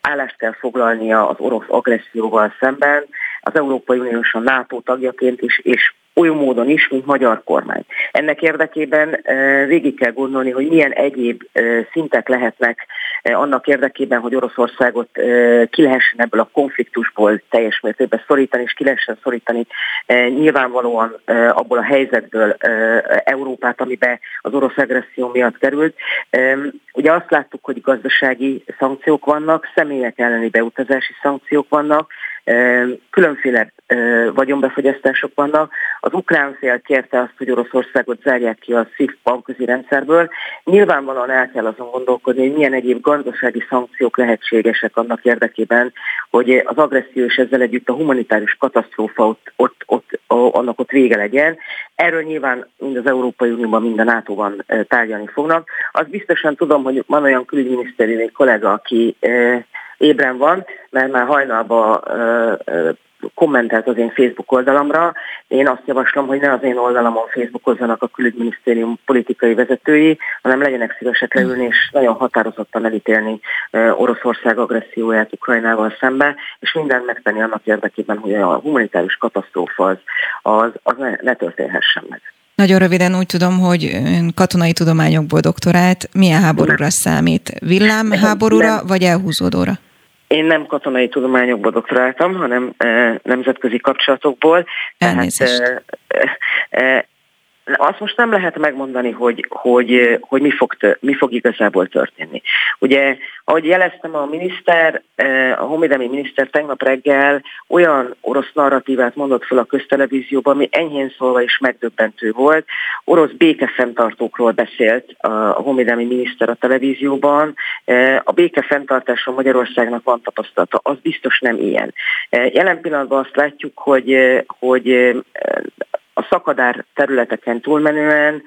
állást kell foglalnia az orosz agresszióval szemben, az Európai Uniós a NATO tagjaként is, és olyan módon is, mint magyar kormány. Ennek érdekében végig kell gondolni, hogy milyen egyéb szintek lehetnek annak érdekében, hogy Oroszországot ki lehessen ebből a konfliktusból teljes mértékben szorítani, és ki lehessen szorítani nyilvánvalóan abból a helyzetből Európát, amiben az orosz agresszió miatt került. Ugye azt láttuk, hogy gazdasági szankciók vannak, személyek elleni beutazási szankciók vannak, Különféle vagyonbefogyasztások vannak. Az ukrán fél kérte azt, hogy Oroszországot zárják ki a SZIF bankközi rendszerből. Nyilvánvalóan el kell azon gondolkodni, hogy milyen egyéb gazdasági szankciók lehetségesek annak érdekében, hogy az agresszió és ezzel együtt a humanitárius katasztrófa ott, ott, ott, annak ott vége legyen. Erről nyilván mind az Európai Unióban, mind a NATO-ban tárgyalni fognak. Az biztosan tudom, hogy van olyan külügyminisztériumi kollega, aki ébren van, mert már hajnalban kommentelt az én Facebook oldalamra. Én azt javaslom, hogy ne az én oldalamon Facebookozzanak a külügyminisztérium politikai vezetői, hanem legyenek szívesek leülni és nagyon határozottan elítélni Oroszország agresszióját Ukrajnával szembe, és mindent megtenni annak érdekében, hogy a humanitárius katasztrófa az, az, az ne, ne történhessen meg. Nagyon röviden úgy tudom, hogy katonai tudományokból doktorált. Milyen háborúra számít? Villám háborúra, vagy elhúzódóra? Én nem katonai tudományokból doktoráltam, hanem e, nemzetközi kapcsolatokból. Elnézést. Tehát, e, e, azt most nem lehet megmondani, hogy, hogy, hogy mi, fog, mi fog igazából történni. Ugye, ahogy jeleztem, a miniszter, eh, a honvédelmi miniszter tegnap reggel olyan orosz narratívát mondott fel a köztelevízióban, ami enyhén szólva is megdöbbentő volt. Orosz békefenntartókról beszélt a honvédelmi miniszter a televízióban. Eh, a békefenntartásról Magyarországnak van tapasztalata, az biztos nem ilyen. Eh, jelen pillanatban azt látjuk, hogy, hogy a szakadár területeken túlmenően,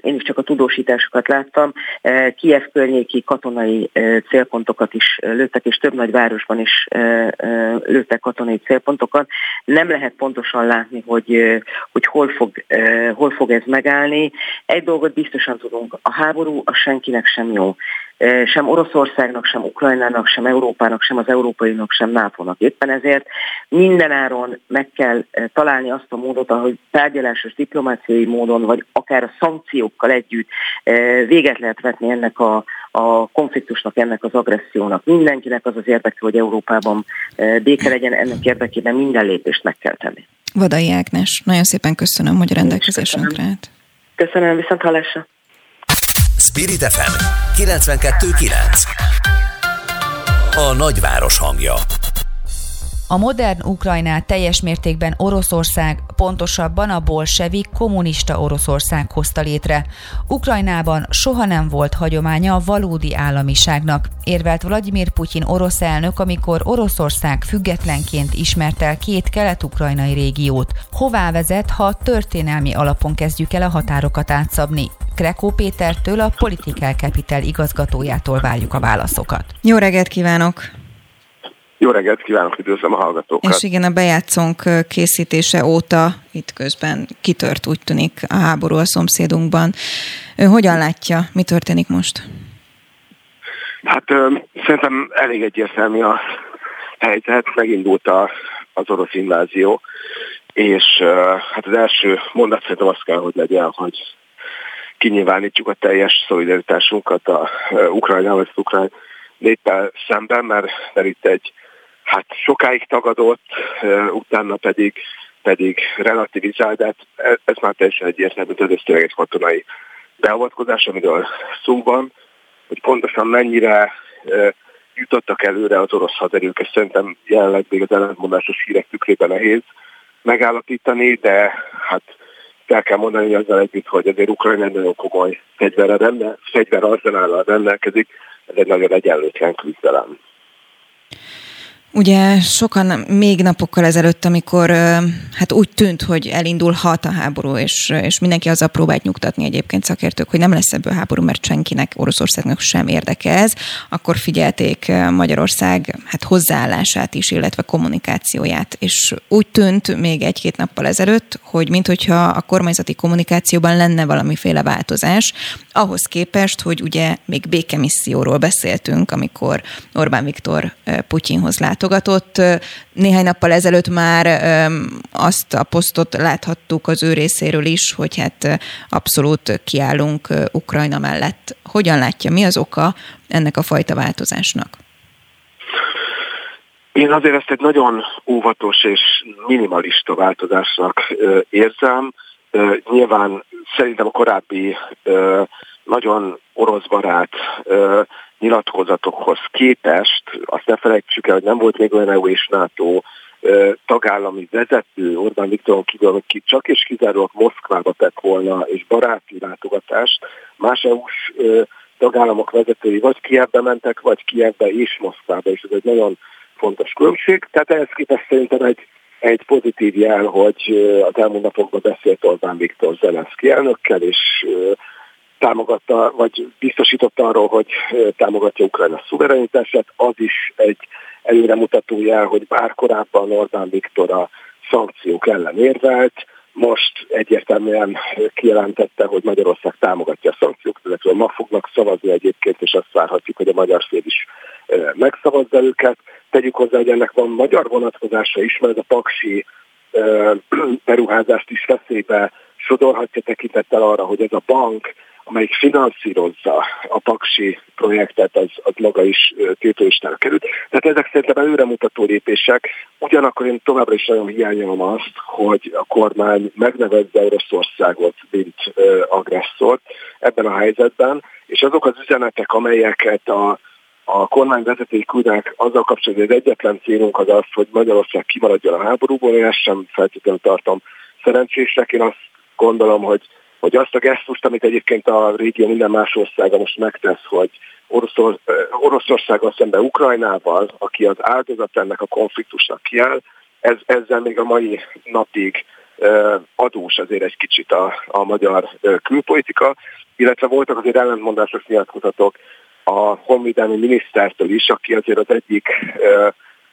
én is csak a tudósításokat láttam, eh, Kiev környéki katonai eh, célpontokat is lőttek, és több nagy városban is eh, lőttek katonai célpontokat. Nem lehet pontosan látni, hogy, hogy hol, fog, hol fog ez megállni. Egy dolgot biztosan tudunk, a háború a senkinek sem jó sem Oroszországnak, sem Ukrajnának, sem Európának, sem az Európainak, sem NATO-nak. Éppen ezért mindenáron meg kell találni azt a módot, ahogy tárgyalásos diplomáciai módon, vagy akár a szankciókkal együtt véget lehet vetni ennek a, a konfliktusnak, ennek az agressziónak. Mindenkinek az az érdeke, hogy Európában béke legyen, ennek érdekében minden lépést meg kell tenni. Vadai Ágnes, nagyon szépen köszönöm, hogy a rendelkezésünkre állt. Köszönöm, viszont hallásra. Spirit FM 92.9 A nagyváros hangja a modern Ukrajnát teljes mértékben Oroszország, pontosabban a bolsevik kommunista Oroszország hozta létre. Ukrajnában soha nem volt hagyománya a valódi államiságnak, érvelt Vladimir Putyin orosz elnök, amikor Oroszország függetlenként ismert el két kelet-ukrajnai régiót. Hová vezet, ha történelmi alapon kezdjük el a határokat átszabni? Krekó Pétertől, a Political Capital igazgatójától várjuk a válaszokat. Jó reggelt kívánok! Jó reggelt kívánok, üdvözlöm a hallgatókat. És igen, a bejátszónk készítése óta itt közben kitört úgy tűnik a háború a szomszédunkban. Ő hogyan látja, mi történik most? Hát szerintem elég egyértelmű a helyzet, megindult a, az orosz invázió, és hát az első mondat szerintem az kell, hogy legyen, hogy kinyilvánítjuk a teljes szolidaritásunkat a Ukrajnával, az ukrán néppel szemben, mert, mert itt egy hát sokáig tagadott, utána pedig pedig relativizált, de ez már teljesen egyértelmű, hogy ez tényleg egy katonai beavatkozás, amiről szó van, hogy pontosan mennyire jutottak előre az orosz haderők, és szerintem jelenleg még az ellentmondásos hírek tükrében nehéz megállapítani, de hát el kell mondani hogy azzal együtt, hogy azért Ukrajna nagyon komoly fegyverre rende, fegyver arzenállal rendelkezik, ez egy nagyon egyenlőtlen küzdelem. Ugye sokan még napokkal ezelőtt, amikor hát úgy tűnt, hogy elindulhat a háború, és, és mindenki azzal próbált nyugtatni egyébként szakértők, hogy nem lesz ebből háború, mert senkinek, Oroszországnak sem érdeke ez, akkor figyelték Magyarország hát hozzáállását is, illetve kommunikációját. És úgy tűnt még egy-két nappal ezelőtt, hogy minthogyha a kormányzati kommunikációban lenne valamiféle változás, ahhoz képest, hogy ugye még békemisszióról beszéltünk, amikor Orbán Viktor Putyinhoz látogatott. Néhány nappal ezelőtt már azt a posztot láthattuk az ő részéről is, hogy hát abszolút kiállunk Ukrajna mellett. Hogyan látja, mi az oka ennek a fajta változásnak? Én azért ezt egy nagyon óvatos és minimalista változásnak érzem. Nyilván szerintem a korábbi nagyon orosz barát nyilatkozatokhoz képest, azt ne felejtsük el, hogy nem volt még olyan EU és NATO tagállami vezető Orbán Viktoron kívül, aki csak és kizárólag Moszkvába tett volna, és baráti látogatást, más EU-s tagállamok vezetői vagy Kievbe mentek, vagy Kievbe és Moszkvába, és ez egy nagyon fontos különbség. Tehát ehhez képest szerintem egy, egy pozitív jel, hogy az elmúlt napokban beszélt Orbán Viktor Zelenszky elnökkel, és támogatta, vagy biztosította arról, hogy támogatja Ukrajna szuverenitását, az is egy előremutató jel, hogy bár korábban Orbán Viktor a szankciók ellen érvelt, most egyértelműen kijelentette, hogy Magyarország támogatja a szankciókat, illetve ma fognak szavazni egyébként, és azt várhatjuk, hogy a magyar fél is megszavazza őket. Tegyük hozzá, hogy ennek van magyar vonatkozása is, mert a paksi beruházást is veszélybe sodorhatja tekintettel arra, hogy ez a bank amelyik finanszírozza a Paksi projektet, az, az maga is tiltólistára került. Tehát ezek szerintem előremutató lépések. Ugyanakkor én továbbra is nagyon hiányolom azt, hogy a kormány megnevezze Oroszországot, mint agresszort ebben a helyzetben, és azok az üzenetek, amelyeket a a kormány vezetői küldenek azzal kapcsolatban, hogy az egyetlen célunk az az, hogy Magyarország kimaradjon a háborúból, én ezt sem feltétlenül tartom szerencsésnek. Én azt gondolom, hogy hogy azt a gesztust, amit egyébként a régió minden más országa most megtesz, hogy Oroszor, Oroszországgal szemben Ukrajnával, aki az áldozat ennek a konfliktusnak kiáll, ez, ezzel még a mai napig adós azért egy kicsit a, a magyar külpolitika, illetve voltak azért ellentmondásos nyilatkozatok a honvédelmi minisztertől is, aki azért az egyik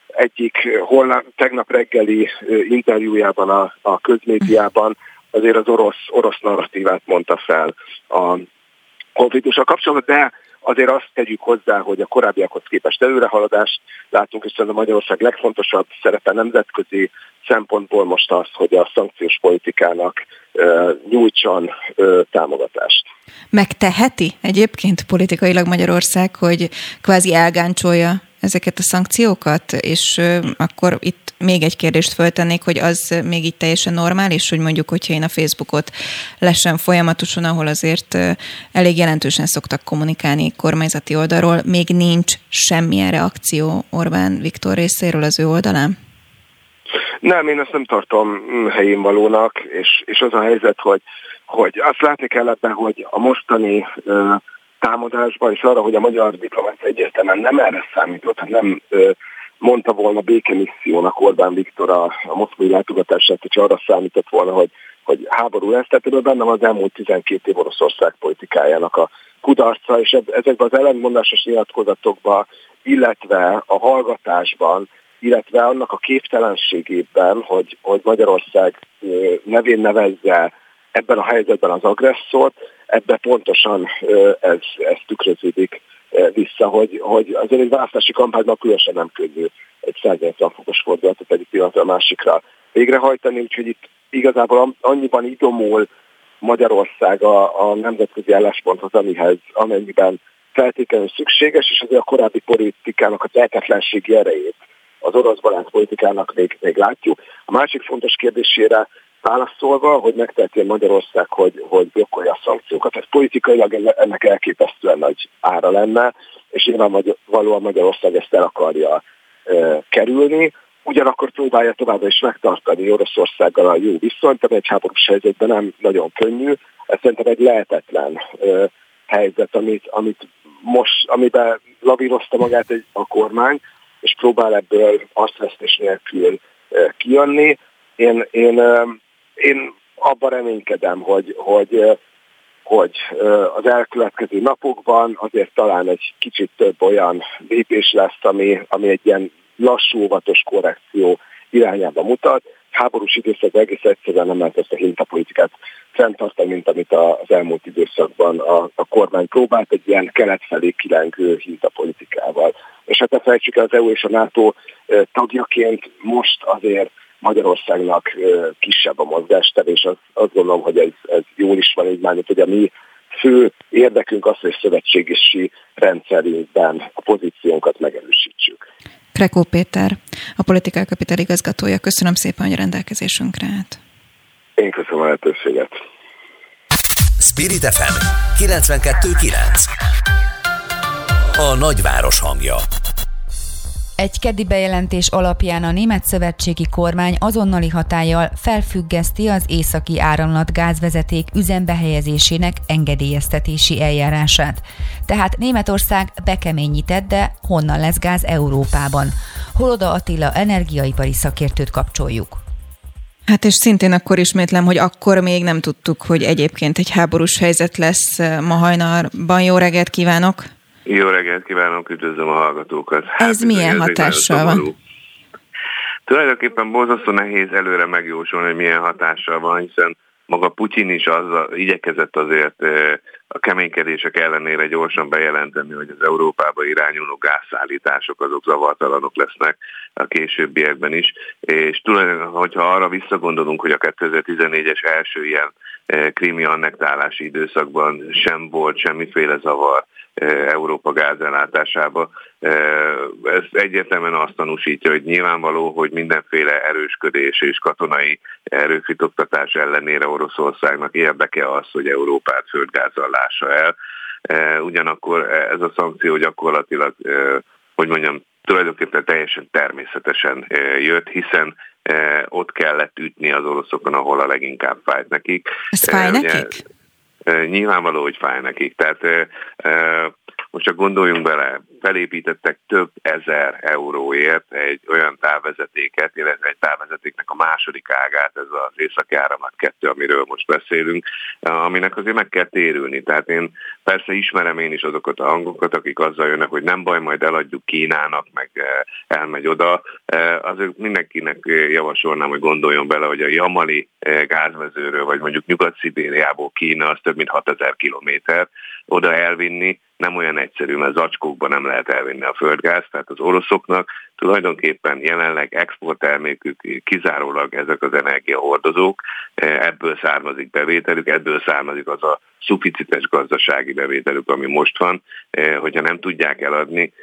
egyik holnap, tegnap reggeli interjújában a, a közmédiában azért az orosz, orosz narratívát mondta fel a konfliktussal kapcsolatban, de azért azt tegyük hozzá, hogy a korábbiakhoz képest előrehaladást látunk, és a Magyarország legfontosabb szerepe nemzetközi szempontból most az, hogy a szankciós politikának nyújtson támogatást. Megteheti egyébként politikailag Magyarország, hogy kvázi elgáncsolja ezeket a szankciókat, és akkor itt még egy kérdést föltennék, hogy az még így teljesen normális, hogy mondjuk, hogyha én a Facebookot lesen folyamatosan, ahol azért elég jelentősen szoktak kommunikálni kormányzati oldalról, még nincs semmilyen reakció Orbán Viktor részéről az ő oldalán? Nem, én ezt nem tartom mm, helyén valónak, és, és az a helyzet, hogy, hogy azt látni kell ebben, hogy a mostani uh, támadásban, és arra, hogy a magyar diplomácia egyértelműen nem erre számított, hanem uh, mondta volna békemissziónak Orbán Viktor a, a moszkvai látogatását, hogy arra számított volna, hogy, hogy háború lesz. Tehát ebben bennem az elmúlt 12 év Oroszország politikájának a kudarca, és ezekben az ellentmondásos nyilatkozatokban, illetve a hallgatásban, illetve annak a képtelenségében, hogy, hogy Magyarország nevén nevezze ebben a helyzetben az agresszort, ebben pontosan ez, ez tükröződik vissza, hogy, hogy azért egy választási kampányban különösen nem könnyű egy 180 fokos fordulatot egyik pillanatra a másikra végrehajtani, úgyhogy itt igazából annyiban idomul Magyarország a, a nemzetközi állásponthoz, amihez, amennyiben feltétlenül szükséges, és azért a korábbi politikának a tehetetlenségi erejét az orosz barát politikának még, még látjuk. A másik fontos kérdésére válaszolva, hogy megteheti Magyarország, hogy, hogy blokkolja a szankciókat. Ez politikailag ennek elképesztően nagy ára lenne, és nyilvánvalóan Magyarország ezt el akarja e, kerülni. Ugyanakkor próbálja továbbra is megtartani Oroszországgal a jó viszonyt, ami egy háborús helyzetben nem nagyon könnyű. Ez szerintem egy lehetetlen e, helyzet, amit, amit most, amiben lavírozta magát egy, a kormány, és próbál ebből azt vesztés nélkül kijönni. Én, én én abban reménykedem, hogy, hogy, hogy az elkövetkező napokban azért talán egy kicsit több olyan lépés lesz, ami, ami egy ilyen lassú, óvatos korrekció irányába mutat. Háborús időszakban egész egyszerűen nem lehet ezt a hintapolitikát fenntartani, mint amit az elmúlt időszakban a, a kormány próbált egy ilyen kelet felé kilengő hintapolitikával. És hát ne felejtsük el, az EU és a NATO tagjaként most azért Magyarországnak kisebb a mozgástere, és az, azt gondolom, hogy ez, ez jól is van így már, hogy a mi fő érdekünk az, hogy szövetségesi rendszerünkben a pozíciónkat megerősítsük. Krekó Péter, a Politikai Kapital igazgatója. Köszönöm szépen, hogy a rendelkezésünkre állt. Én köszönöm a lehetőséget. Spirit FM 92.9 A nagyváros hangja egy keddi bejelentés alapján a német szövetségi kormány azonnali hatállyal felfüggeszti az északi áramlat gázvezeték üzembe helyezésének engedélyeztetési eljárását. Tehát Németország bekeményített, de honnan lesz gáz Európában? Holoda Attila energiaipari szakértőt kapcsoljuk. Hát és szintén akkor ismétlem, hogy akkor még nem tudtuk, hogy egyébként egy háborús helyzet lesz ma hajnalban. Jó reggelt kívánok! Jó reggelt kívánok, üdvözlöm a hallgatókat. Hát, Ez milyen hatással van? Tulajdonképpen borzasztó nehéz előre megjósolni, hogy milyen hatással van, hiszen maga Putyin is az igyekezett azért a keménykedések ellenére gyorsan bejelenteni, hogy az Európába irányuló gázszállítások azok zavartalanok lesznek a későbbiekben is, és tulajdonképpen, hogyha arra visszagondolunk, hogy a 2014-es első ilyen krími annektálási időszakban sem volt semmiféle zavar, Európa gázellátásába. Ez egyértelműen azt tanúsítja, hogy nyilvánvaló, hogy mindenféle erősködés és katonai erőfitoktatás ellenére Oroszországnak érdeke az, hogy Európát földgázzal lássa el. Ugyanakkor ez a szankció gyakorlatilag, hogy mondjam, tulajdonképpen teljesen természetesen jött, hiszen ott kellett ütni az oroszokon, ahol a leginkább fájt nekik. Ez fáj nekik? Nyilvánvaló, hogy fáj nekik. Tehát most csak gondoljunk bele, felépítettek több ezer euróért egy olyan távvezetéket, illetve egy távvezetéknek a második ágát, ez az északi áramlat kettő, amiről most beszélünk, aminek azért meg kell térülni. Tehát én persze ismerem én is azokat a hangokat, akik azzal jönnek, hogy nem baj, majd eladjuk Kínának, meg elmegy oda. Azért mindenkinek javasolnám, hogy gondoljon bele, hogy a Jamali gázvezőről, vagy mondjuk Nyugat-Szibériából Kína, az több mint 6000 kilométer, oda elvinni, nem olyan egyszerű, mert zacskókban nem lehet elvinni a földgáz, tehát az oroszoknak tulajdonképpen jelenleg exporttermékük kizárólag ezek az energiahordozók, ebből származik bevételük, ebből származik az a szuficites gazdasági bevételük, ami most van, hogyha nem tudják eladni,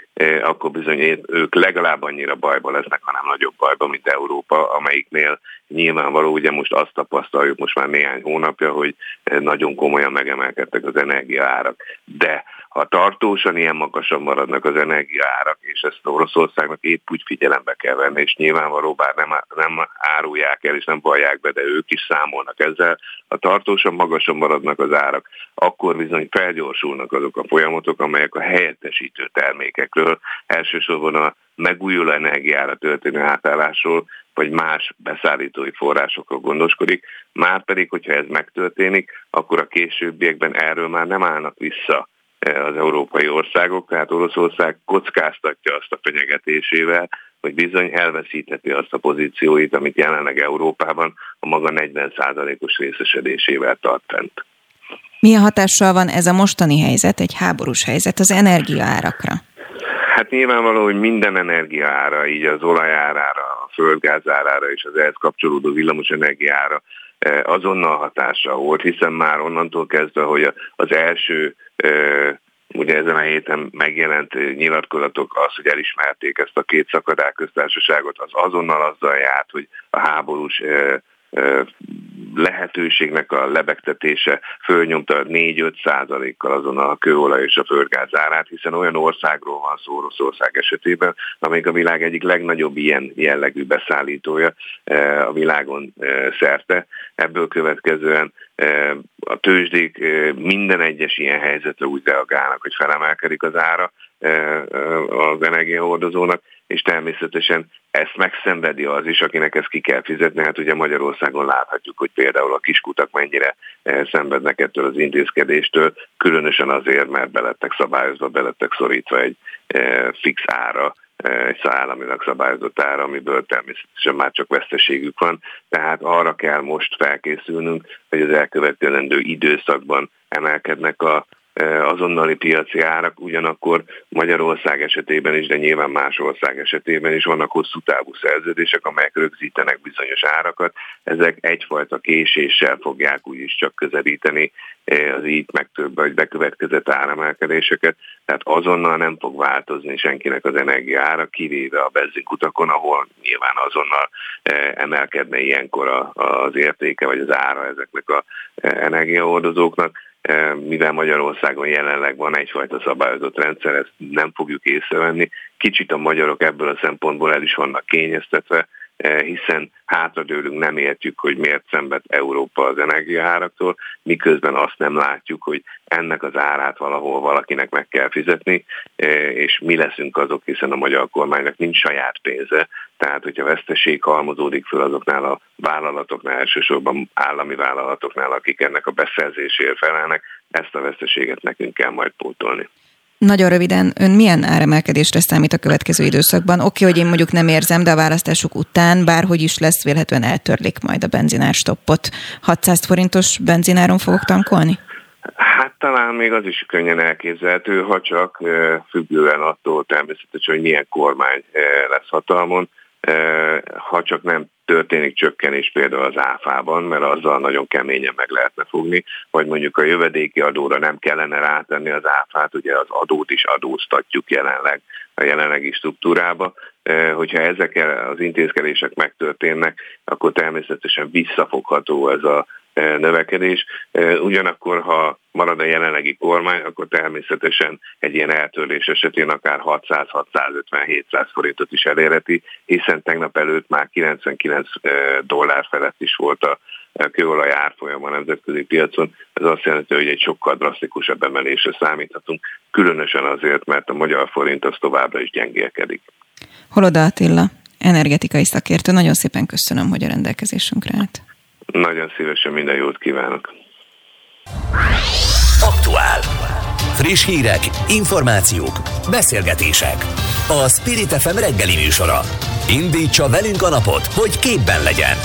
akkor bizony ők legalább annyira bajba lesznek, hanem nagyobb bajba, mint Európa, amelyiknél nyilvánvaló, ugye most azt tapasztaljuk most már néhány hónapja, hogy nagyon komolyan megemelkedtek az energiaárak. De ha tartósan ilyen magasan maradnak az energiaárak, és ezt Oroszországnak épp úgy figyelembe kell venni, és nyilvánvaló, bár nem, nem árulják el, és nem vallják be, de ők is számolnak ezzel, ha tartósan magasan maradnak az árak, akkor bizony felgyorsulnak azok a folyamatok, amelyek a helyettesítő termékekről, elsősorban a megújuló energiára történő átállásról, vagy más beszállítói forrásokról gondoskodik, már pedig, hogyha ez megtörténik, akkor a későbbiekben erről már nem állnak vissza az európai országok, tehát Oroszország kockáztatja azt a fenyegetésével, hogy bizony elveszítheti azt a pozícióit, amit jelenleg Európában a maga 40%-os részesedésével tart fent. Milyen hatással van ez a mostani helyzet, egy háborús helyzet az energiaárakra? Hát nyilvánvaló, hogy minden energiaára, így az olajárára, a földgázárára és az ehhez kapcsolódó villamosenergiára azonnal hatása volt, hiszen már onnantól kezdve, hogy az első ugye ezen a héten megjelent nyilatkozatok az, hogy elismerték ezt a két szakadák köztársaságot, az azonnal azzal járt, hogy a háborús lehetőségnek a lebegtetése fölnyomta 4-5 százalékkal azon a kőolaj és a földgáz árát, hiszen olyan országról van szó Oroszország esetében, amelyik a világ egyik legnagyobb ilyen jellegű beszállítója a világon szerte. Ebből következően a tőzsdék minden egyes ilyen helyzetre úgy reagálnak, hogy felemelkedik az ára az energiahordozónak, és természetesen ezt megszenvedi az is, akinek ezt ki kell fizetni. Hát ugye Magyarországon láthatjuk, hogy például a kiskutak mennyire szenvednek ettől az intézkedéstől, különösen azért, mert belettek szabályozva, belettek szorítva egy fix ára egy államilag szabályozott ára, amiből természetesen már csak veszteségük van. Tehát arra kell most felkészülnünk, hogy az elkövetkezendő időszakban emelkednek a azonnali piaci árak, ugyanakkor Magyarország esetében is, de nyilván más ország esetében is vannak hosszú távú szerződések, amelyek rögzítenek bizonyos árakat. Ezek egyfajta késéssel fogják úgyis csak közelíteni az így meg több vagy bekövetkezett áremelkedéseket, tehát azonnal nem fog változni senkinek az energiára, kivéve a benzinkutakon, ahol nyilván azonnal emelkedne ilyenkor az értéke vagy az ára ezeknek az energiaordozóknak mivel Magyarországon jelenleg van egyfajta szabályozott rendszer, ezt nem fogjuk észrevenni. Kicsit a magyarok ebből a szempontból el is vannak kényeztetve, hiszen hátradőlünk nem értjük, hogy miért szenved Európa az energiaáraktól, miközben azt nem látjuk, hogy ennek az árát valahol valakinek meg kell fizetni, és mi leszünk azok, hiszen a magyar kormánynak nincs saját pénze, tehát hogyha veszteség halmozódik föl azoknál a vállalatoknál, elsősorban állami vállalatoknál, akik ennek a beszerzéséért felelnek, ezt a veszteséget nekünk kell majd pótolni. Nagyon röviden, ön milyen áremelkedésre számít a következő időszakban? Oké, okay, hogy én mondjuk nem érzem, de a választások után bárhogy is lesz, vélhetően eltörlik majd a benzinár stoppot. 600 forintos benzináron fogok tankolni? Hát talán még az is könnyen elképzelhető, ha csak függően attól természetesen, hogy milyen kormány lesz hatalmon, ha csak nem történik csökkenés például az áfában, mert azzal nagyon keményen meg lehetne fogni, vagy mondjuk a jövedéki adóra nem kellene rátenni az áfát, ugye az adót is adóztatjuk jelenleg a jelenlegi struktúrába. Hogyha ezek az intézkedések megtörténnek, akkor természetesen visszafogható ez a növekedés. Ugyanakkor, ha marad a jelenlegi kormány, akkor természetesen egy ilyen eltörlés esetén akár 600-650-700 forintot is elérheti, hiszen tegnap előtt már 99 dollár felett is volt a kőolaj árfolyam a nemzetközi piacon. Ez azt jelenti, hogy egy sokkal drasztikusabb emelésre számíthatunk, különösen azért, mert a magyar forint az továbbra is gyengélkedik. Holoda Attila, energetikai szakértő, nagyon szépen köszönöm, hogy a rendelkezésünkre állt. Nagyon szívesen minden jót kívánok. Aktuál. Friss hírek, információk, beszélgetések. A Spirit FM reggeli műsora. Indítsa velünk a napot, hogy képben legyen.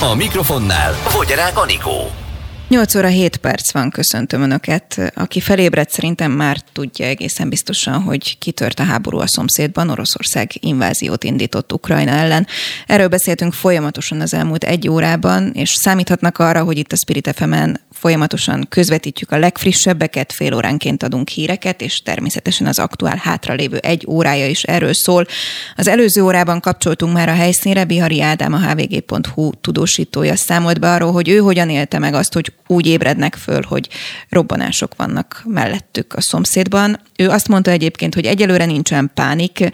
A mikrofonnál Fogyarák Anikó. 8 óra 7 perc van, köszöntöm Önöket. Aki felébredt, szerintem már tudja egészen biztosan, hogy kitört a háború a szomszédban, Oroszország inváziót indított Ukrajna ellen. Erről beszéltünk folyamatosan az elmúlt egy órában, és számíthatnak arra, hogy itt a Spirit fm folyamatosan közvetítjük a legfrissebbeket, fél óránként adunk híreket, és természetesen az aktuál hátralévő egy órája is erről szól. Az előző órában kapcsoltunk már a helyszínre, Bihari Ádám, a hvg.hu tudósítója számolt be arról, hogy ő hogyan élte meg azt, hogy úgy ébrednek föl, hogy robbanások vannak mellettük a szomszédban. Ő azt mondta egyébként, hogy egyelőre nincsen pánik,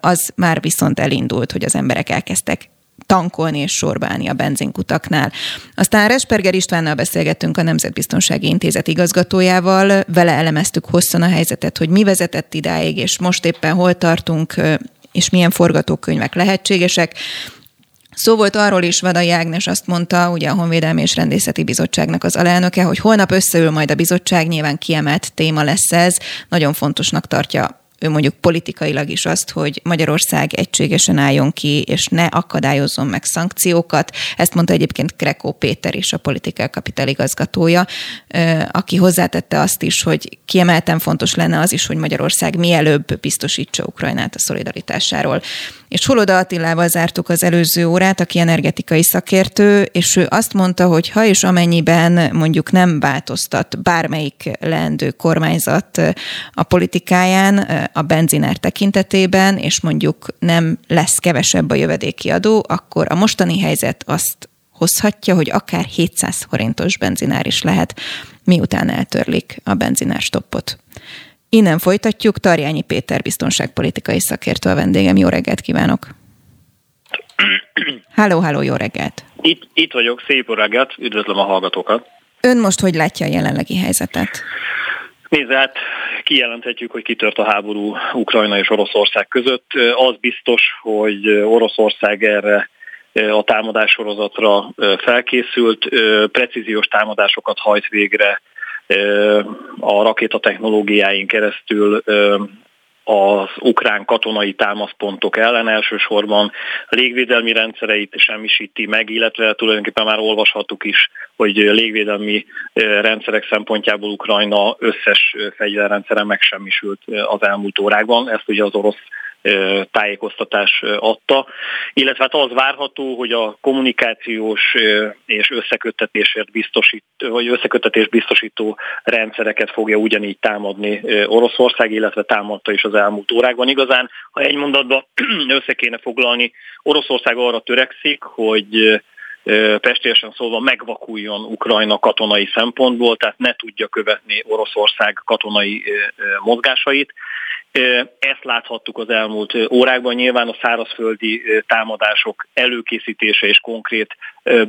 az már viszont elindult, hogy az emberek elkezdtek tankolni és sorbálni a benzinkutaknál. Aztán Resperger Istvánnal beszélgettünk a Nemzetbiztonsági Intézet igazgatójával, vele elemeztük hosszan a helyzetet, hogy mi vezetett idáig, és most éppen hol tartunk, és milyen forgatókönyvek lehetségesek. Szó volt arról is, Vadai Ágnes azt mondta, ugye a Honvédelmi és Rendészeti Bizottságnak az alelnöke, hogy holnap összeül majd a bizottság, nyilván kiemelt téma lesz ez. Nagyon fontosnak tartja mondjuk politikailag is azt, hogy Magyarország egységesen álljon ki, és ne akadályozzon meg szankciókat. Ezt mondta egyébként Krekó Péter is, a Political Capital igazgatója, aki hozzátette azt is, hogy kiemelten fontos lenne az is, hogy Magyarország mielőbb biztosítsa Ukrajnát a szolidaritásáról. És Holoda Attilával zártuk az előző órát, aki energetikai szakértő, és ő azt mondta, hogy ha és amennyiben mondjuk nem változtat bármelyik leendő kormányzat a politikáján, a benzinár tekintetében, és mondjuk nem lesz kevesebb a jövedéki adó, akkor a mostani helyzet azt hozhatja, hogy akár 700 forintos benzinár is lehet, miután eltörlik a benzinár stoppot. Innen folytatjuk. Tarjányi Péter biztonságpolitikai szakértő a vendégem. Jó reggelt kívánok! Háló, háló, jó reggelt! Itt, itt vagyok, szép reggelt, üdvözlöm a hallgatókat! Ön most hogy látja a jelenlegi helyzetet? Nézd, hát kijelenthetjük, hogy kitört a háború Ukrajna és Oroszország között. Az biztos, hogy Oroszország erre a támadássorozatra felkészült, precíziós támadásokat hajt végre a rakéta technológiáin keresztül az ukrán katonai támaszpontok ellen, elsősorban légvédelmi rendszereit semmisíti meg, illetve tulajdonképpen már olvashattuk is, hogy légvédelmi rendszerek szempontjából Ukrajna összes fegyverrendszere megsemmisült az elmúlt órákban. Ezt ugye az orosz tájékoztatás adta, illetve hát az várható, hogy a kommunikációs és összeköttetésért biztosít, vagy összeköttetés biztosító rendszereket fogja ugyanígy támadni Oroszország, illetve támadta is az elmúlt órákban. Igazán, ha egy mondatban össze kéne foglalni, Oroszország arra törekszik, hogy pestésen szólva megvakuljon Ukrajna katonai szempontból, tehát ne tudja követni Oroszország katonai mozgásait. Ezt láthattuk az elmúlt órákban. Nyilván a szárazföldi támadások előkészítése és konkrét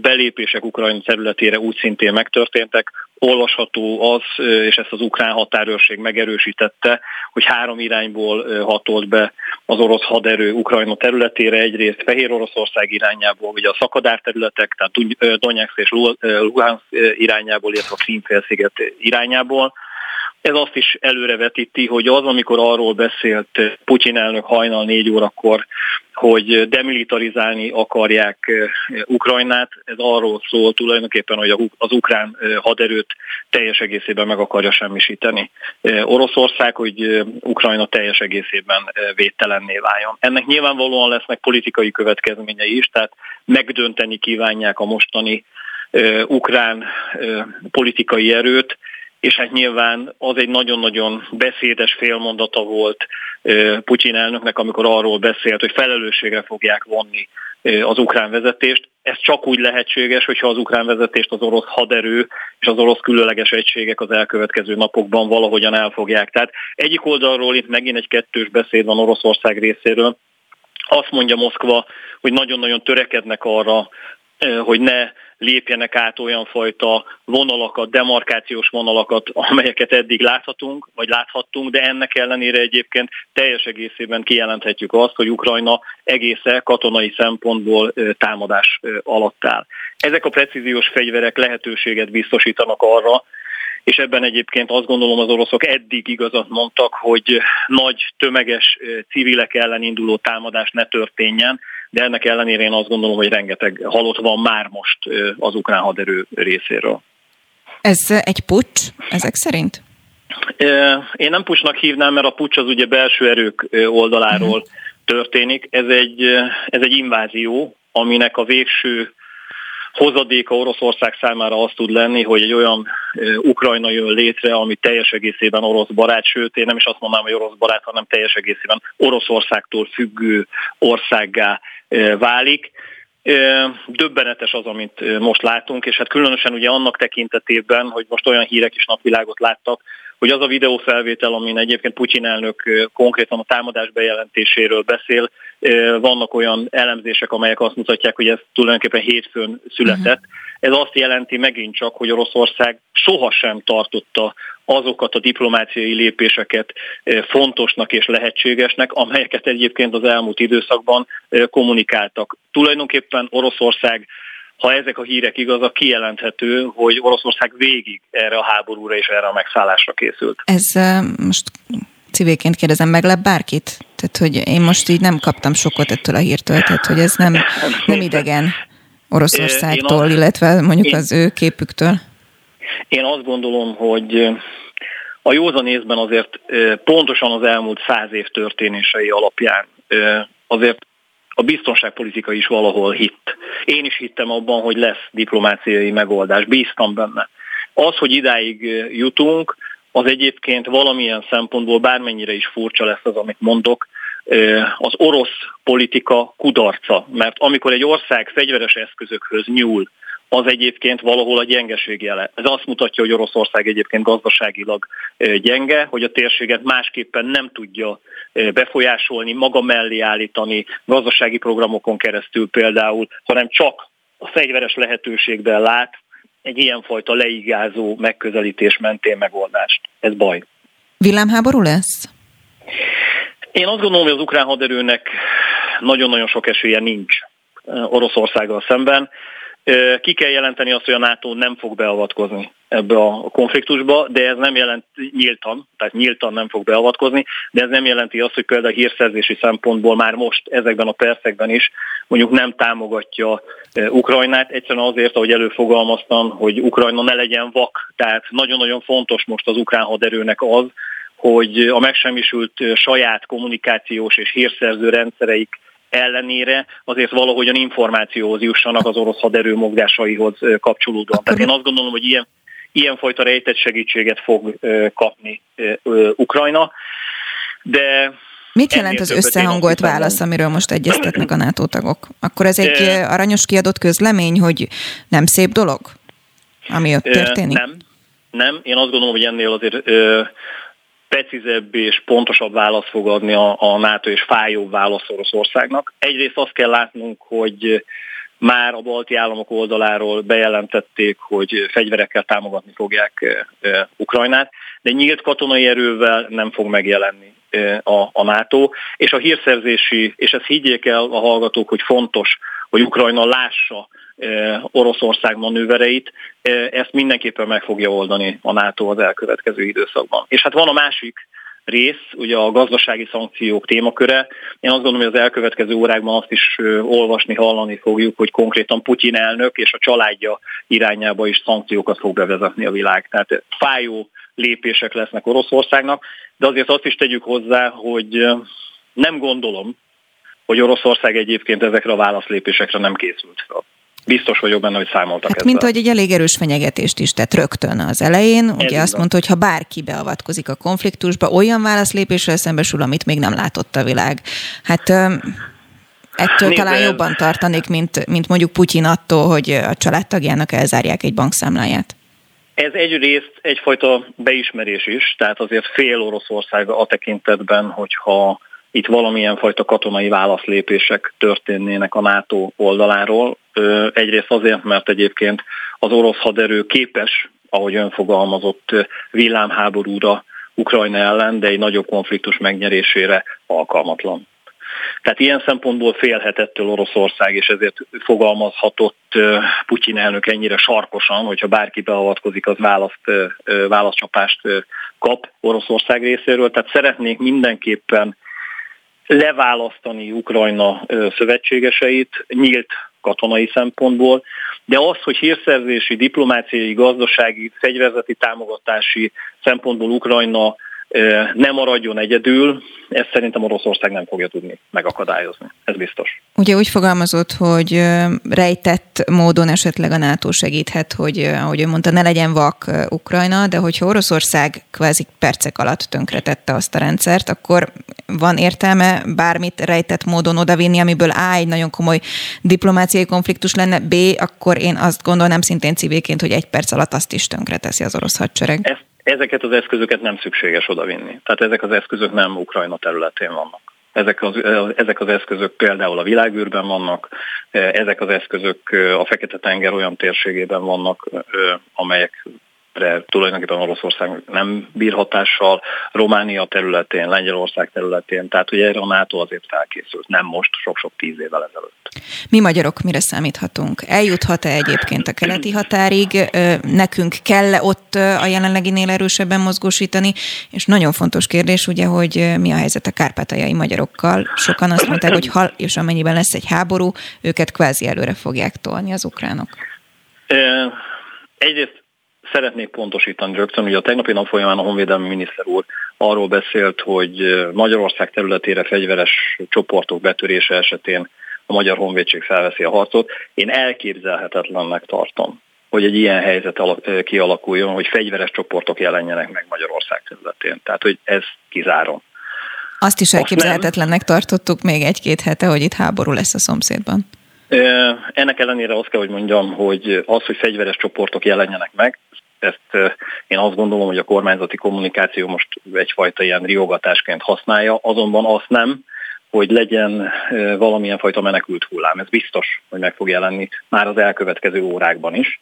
belépések Ukrajna területére úgy szintén megtörténtek. Olvasható az, és ezt az ukrán határőrség megerősítette, hogy három irányból hatolt be az orosz haderő Ukrajna területére, egyrészt Fehér Oroszország irányából, ugye a szakadár területek, tehát Donetsk és Luhansk irányából, illetve a Krímfélsziget irányából ez azt is előrevetíti, hogy az, amikor arról beszélt Putyin elnök hajnal négy órakor, hogy demilitarizálni akarják eh, Ukrajnát, ez arról szól tulajdonképpen, hogy az ukrán eh, haderőt teljes egészében meg akarja semmisíteni. Eh, Oroszország, hogy Ukrajna teljes egészében védtelenné váljon. Ennek nyilvánvalóan lesznek politikai következményei is, tehát megdönteni kívánják a mostani ukrán politikai erőt, és hát nyilván az egy nagyon-nagyon beszédes félmondata volt Putyin elnöknek, amikor arról beszélt, hogy felelősségre fogják vonni az ukrán vezetést. Ez csak úgy lehetséges, hogyha az ukrán vezetést az orosz haderő és az orosz különleges egységek az elkövetkező napokban valahogyan elfogják. Tehát egyik oldalról itt megint egy kettős beszéd van Oroszország részéről. Azt mondja Moszkva, hogy nagyon-nagyon törekednek arra, hogy ne lépjenek át olyan fajta vonalakat, demarkációs vonalakat, amelyeket eddig láthatunk, vagy láthattunk, de ennek ellenére egyébként teljes egészében kijelenthetjük azt, hogy Ukrajna egésze katonai szempontból támadás alatt áll. Ezek a precíziós fegyverek lehetőséget biztosítanak arra, és ebben egyébként azt gondolom az oroszok eddig igazat mondtak, hogy nagy tömeges civilek ellen induló támadás ne történjen, de ennek ellenére én azt gondolom, hogy rengeteg halott van már most az ukrán haderő részéről. Ez egy pucs ezek szerint? Én nem pucsnak hívnám, mert a pucs az ugye belső erők oldaláról uh-huh. történik. Ez egy, ez egy invázió, aminek a végső hozadéka Oroszország számára az tud lenni, hogy egy olyan Ukrajna jön létre, ami teljes egészében orosz barát, sőt én nem is azt mondanám, hogy orosz barát, hanem teljes egészében Oroszországtól függő országgá válik. Döbbenetes az, amit most látunk, és hát különösen ugye annak tekintetében, hogy most olyan hírek is napvilágot láttak, hogy az a videófelvétel, amin egyébként Putyin elnök konkrétan a támadás bejelentéséről beszél, vannak olyan elemzések, amelyek azt mutatják, hogy ez tulajdonképpen hétfőn született. Uh-huh. Ez azt jelenti megint csak, hogy Oroszország sohasem tartotta azokat a diplomáciai lépéseket fontosnak és lehetségesnek, amelyeket egyébként az elmúlt időszakban kommunikáltak. Tulajdonképpen Oroszország ha ezek a hírek igazak, kijelenthető, hogy Oroszország végig erre a háborúra és erre a megszállásra készült. Ez most civilként kérdezem, meglep bárkit? Tehát, hogy én most így nem kaptam sokat ettől a hírtől, tehát, hogy ez nem, nem idegen Oroszországtól, illetve mondjuk az ő képüktől. Én azt gondolom, hogy a józan észben azért pontosan az elmúlt száz év történései alapján azért a biztonságpolitika is valahol hitt. Én is hittem abban, hogy lesz diplomáciai megoldás, bíztam benne. Az, hogy idáig jutunk, az egyébként valamilyen szempontból bármennyire is furcsa lesz az, amit mondok, az orosz politika kudarca. Mert amikor egy ország fegyveres eszközökhöz nyúl, az egyébként valahol a gyengeség jele. Ez azt mutatja, hogy Oroszország egyébként gazdaságilag gyenge, hogy a térséget másképpen nem tudja befolyásolni, maga mellé állítani, gazdasági programokon keresztül például, hanem csak a fegyveres lehetőségben lát egy ilyenfajta leigázó megközelítés mentén megoldást. Ez baj. Villámháború lesz? Én azt gondolom, hogy az ukrán haderőnek nagyon-nagyon sok esélye nincs Oroszországgal szemben. Ki kell jelenteni azt, hogy a NATO nem fog beavatkozni ebbe a konfliktusba, de ez nem jelent nyíltan, tehát nyíltan nem fog beavatkozni, de ez nem jelenti azt, hogy például hírszerzési szempontból már most ezekben a percekben is mondjuk nem támogatja Ukrajnát, egyszerűen azért, ahogy előfogalmaztam, hogy Ukrajna ne legyen vak, tehát nagyon-nagyon fontos most az ukrán haderőnek az, hogy a megsemmisült saját kommunikációs és hírszerző rendszereik ellenére azért valahogyan információhoz jussanak az orosz haderő mozgásaihoz kapcsolódóan. Tehát én azt gondolom, hogy ilyen, ilyenfajta rejtett segítséget fog kapni Ukrajna, de Mit jelent az összehangolt válasz, amiről most egyeztetnek a NATO tagok? Akkor ez egy aranyos kiadott közlemény, hogy nem szép dolog, ami ott történik? Nem, nem. Én azt gondolom, hogy ennél azért precízebb és pontosabb választ fog adni a, a NATO és fájóbb válasz Oroszországnak. Egyrészt azt kell látnunk, hogy már a balti államok oldaláról bejelentették, hogy fegyverekkel támogatni fogják Ukrajnát, de nyílt katonai erővel nem fog megjelenni a, a NATO, és a hírszerzési, és ezt higgyék el a hallgatók, hogy fontos, hogy Ukrajna lássa Oroszország manővereit, ezt mindenképpen meg fogja oldani a NATO az elkövetkező időszakban. És hát van a másik rész, ugye a gazdasági szankciók témaköre. Én azt gondolom, hogy az elkövetkező órákban azt is olvasni, hallani fogjuk, hogy konkrétan Putyin elnök és a családja irányába is szankciókat fog bevezetni a világ. Tehát fájó lépések lesznek Oroszországnak, de azért azt is tegyük hozzá, hogy nem gondolom, hogy Oroszország egyébként ezekre a válaszlépésekre nem készült fel. Biztos vagyok benne, hogy számoltak hát, ezzel. Mint hogy egy elég erős fenyegetést is tett rögtön az elején. Ez ugye azt mondta, hogy ha bárki beavatkozik a konfliktusba, olyan válaszlépéssel szembesül, amit még nem látott a világ. Hát ettől Nézd, talán jobban tartanék, mint, mint mondjuk Putyin attól, hogy a családtagjának elzárják egy bankszámláját. Ez egyrészt egyfajta beismerés is, tehát azért fél Oroszország a tekintetben, hogyha itt valamilyen fajta katonai válaszlépések történnének a NATO oldaláról. Egyrészt azért, mert egyébként az orosz haderő képes, ahogy ön fogalmazott, villámháborúra Ukrajna ellen, de egy nagyobb konfliktus megnyerésére alkalmatlan. Tehát ilyen szempontból félhetettől Oroszország, és ezért fogalmazhatott Putyin elnök ennyire sarkosan, hogyha bárki beavatkozik, az választ, válaszcsapást kap Oroszország részéről. Tehát szeretnék mindenképpen leválasztani Ukrajna szövetségeseit nyílt katonai szempontból, de az, hogy hírszerzési, diplomáciai, gazdasági, fegyverzeti támogatási szempontból Ukrajna ne maradjon egyedül, ezt szerintem Oroszország nem fogja tudni megakadályozni. Ez biztos. Ugye úgy fogalmazott, hogy rejtett módon esetleg a NATO segíthet, hogy, ahogy ő mondta, ne legyen vak Ukrajna, de hogyha Oroszország kvázi percek alatt tönkretette azt a rendszert, akkor van értelme bármit rejtett módon odavinni, amiből A egy nagyon komoly diplomáciai konfliktus lenne, B, akkor én azt gondolnám szintén civilként, hogy egy perc alatt azt is tönkreteszi az orosz hadsereg. Ezt ezeket az eszközöket nem szükséges odavinni. Tehát ezek az eszközök nem Ukrajna területén vannak. Ezek az, ezek az eszközök például a világűrben vannak, ezek az eszközök a Fekete-tenger olyan térségében vannak, amelyek tulajdonképpen Oroszország nem bír hatással, Románia területén, Lengyelország területén, tehát hogy erre a NATO azért felkészült, nem most, sok-sok tíz évvel ezelőtt. Mi magyarok mire számíthatunk? Eljuthat-e egyébként a keleti határig? Nekünk kell ott a jelenleginél erősebben mozgósítani? És nagyon fontos kérdés ugye, hogy mi a helyzet a kárpátaljai magyarokkal. Sokan azt mondták, hogy ha és amennyiben lesz egy háború, őket kvázi előre fogják tolni az ukránok. Egyrészt szeretnék pontosítani rögtön, hogy a tegnapi nap folyamán a honvédelmi miniszter úr arról beszélt, hogy Magyarország területére fegyveres csoportok betörése esetén a Magyar Honvédség felveszi a harcot. Én elképzelhetetlennek tartom, hogy egy ilyen helyzet kialakuljon, hogy fegyveres csoportok jelenjenek meg Magyarország területén. Tehát, hogy ez kizárom. Azt is elképzelhetetlennek tartottuk még egy-két hete, hogy itt háború lesz a szomszédban. Ennek ellenére azt kell, hogy mondjam, hogy az, hogy fegyveres csoportok jelenjenek meg, ezt én azt gondolom, hogy a kormányzati kommunikáció most egyfajta ilyen riogatásként használja, azonban azt nem, hogy legyen valamilyen fajta menekült hullám. Ez biztos, hogy meg fog jelenni már az elkövetkező órákban is.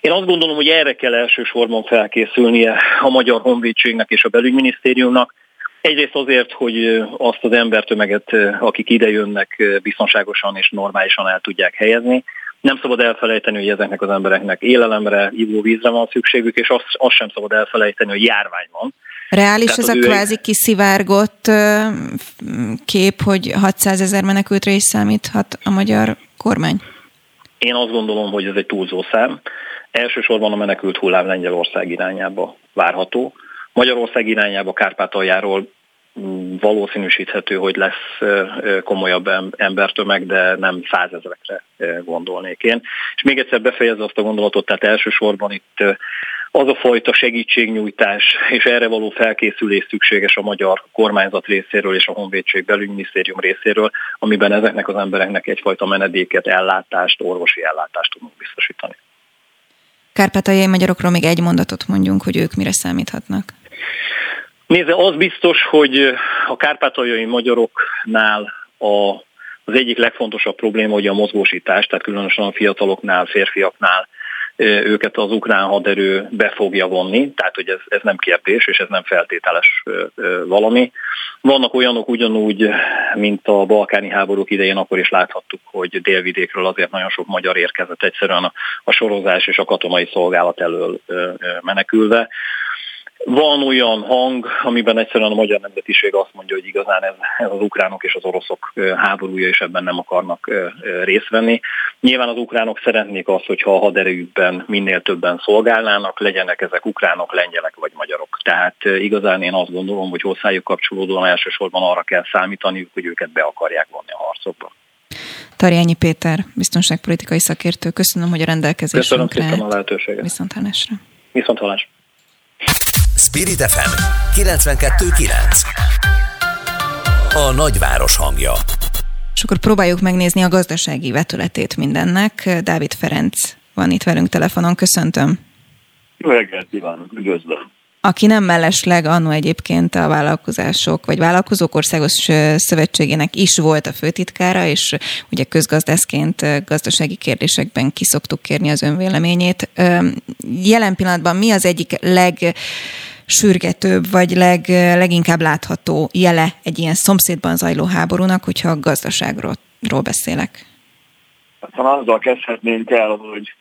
Én azt gondolom, hogy erre kell elsősorban felkészülnie a Magyar Honvédségnek és a belügyminisztériumnak. Egyrészt azért, hogy azt az embertömeget, akik ide jönnek, biztonságosan és normálisan el tudják helyezni, nem szabad elfelejteni, hogy ezeknek az embereknek élelemre, ivóvízre van szükségük, és azt, azt sem szabad elfelejteni, hogy járvány van. Reális ez a kvázi egy... kiszivárgott kép, hogy 600 ezer menekültre is számíthat a magyar kormány? Én azt gondolom, hogy ez egy túlzó szám. Elsősorban a menekült hullám Lengyelország irányába várható. Magyarország irányába Kárpátaljáról valószínűsíthető, hogy lesz komolyabb embertömeg, de nem százezrekre gondolnék én. És még egyszer befejezve azt a gondolatot, tehát elsősorban itt az a fajta segítségnyújtás és erre való felkészülés szükséges a magyar kormányzat részéről és a Honvédség belügyminisztérium részéről, amiben ezeknek az embereknek egyfajta menedéket, ellátást, orvosi ellátást tudunk biztosítani. Kárpátaljai magyarokról még egy mondatot mondjunk, hogy ők mire számíthatnak. Nézze, az biztos, hogy a kárpátaljai magyaroknál a, az egyik legfontosabb probléma, hogy a mozgósítás, tehát különösen a fiataloknál, férfiaknál őket az ukrán haderő be fogja vonni, tehát hogy ez, ez nem kérdés, és ez nem feltételes valami. Vannak olyanok ugyanúgy, mint a balkáni háborúk idején, akkor is láthattuk, hogy délvidékről azért nagyon sok magyar érkezett egyszerűen a, a sorozás és a katonai szolgálat elől menekülve. Van olyan hang, amiben egyszerűen a magyar nemzetiség azt mondja, hogy igazán ez, ez az ukránok és az oroszok háborúja, és ebben nem akarnak részt venni. Nyilván az ukránok szeretnék azt, hogyha a haderejükben minél többen szolgálnának, legyenek ezek ukránok, lengyelek vagy magyarok. Tehát igazán én azt gondolom, hogy hosszájuk kapcsolódóan elsősorban arra kell számítaniuk, hogy őket be akarják vonni a harcokba. Tarjányi Péter, biztonságpolitikai szakértő, köszönöm, hogy a rendelkezésünkre Köszönöm a lehetőséget. Viszont hallásra. Spirit FM 92.9 A nagyváros hangja És akkor próbáljuk megnézni a gazdasági vetületét mindennek. Dávid Ferenc van itt velünk telefonon, köszöntöm. Jó reggelt kívánok, üdvözlöm. Aki nem mellesleg, annó egyébként a vállalkozások, vagy vállalkozók országos szövetségének is volt a főtitkára, és ugye közgazdászként gazdasági kérdésekben kiszoktuk kérni az önvéleményét. Jelen pillanatban mi az egyik leg sürgetőbb, vagy leg, leginkább látható jele egy ilyen szomszédban zajló háborúnak, hogyha a gazdaságról beszélek? Hát, ha azzal kezdhetnénk el, hogy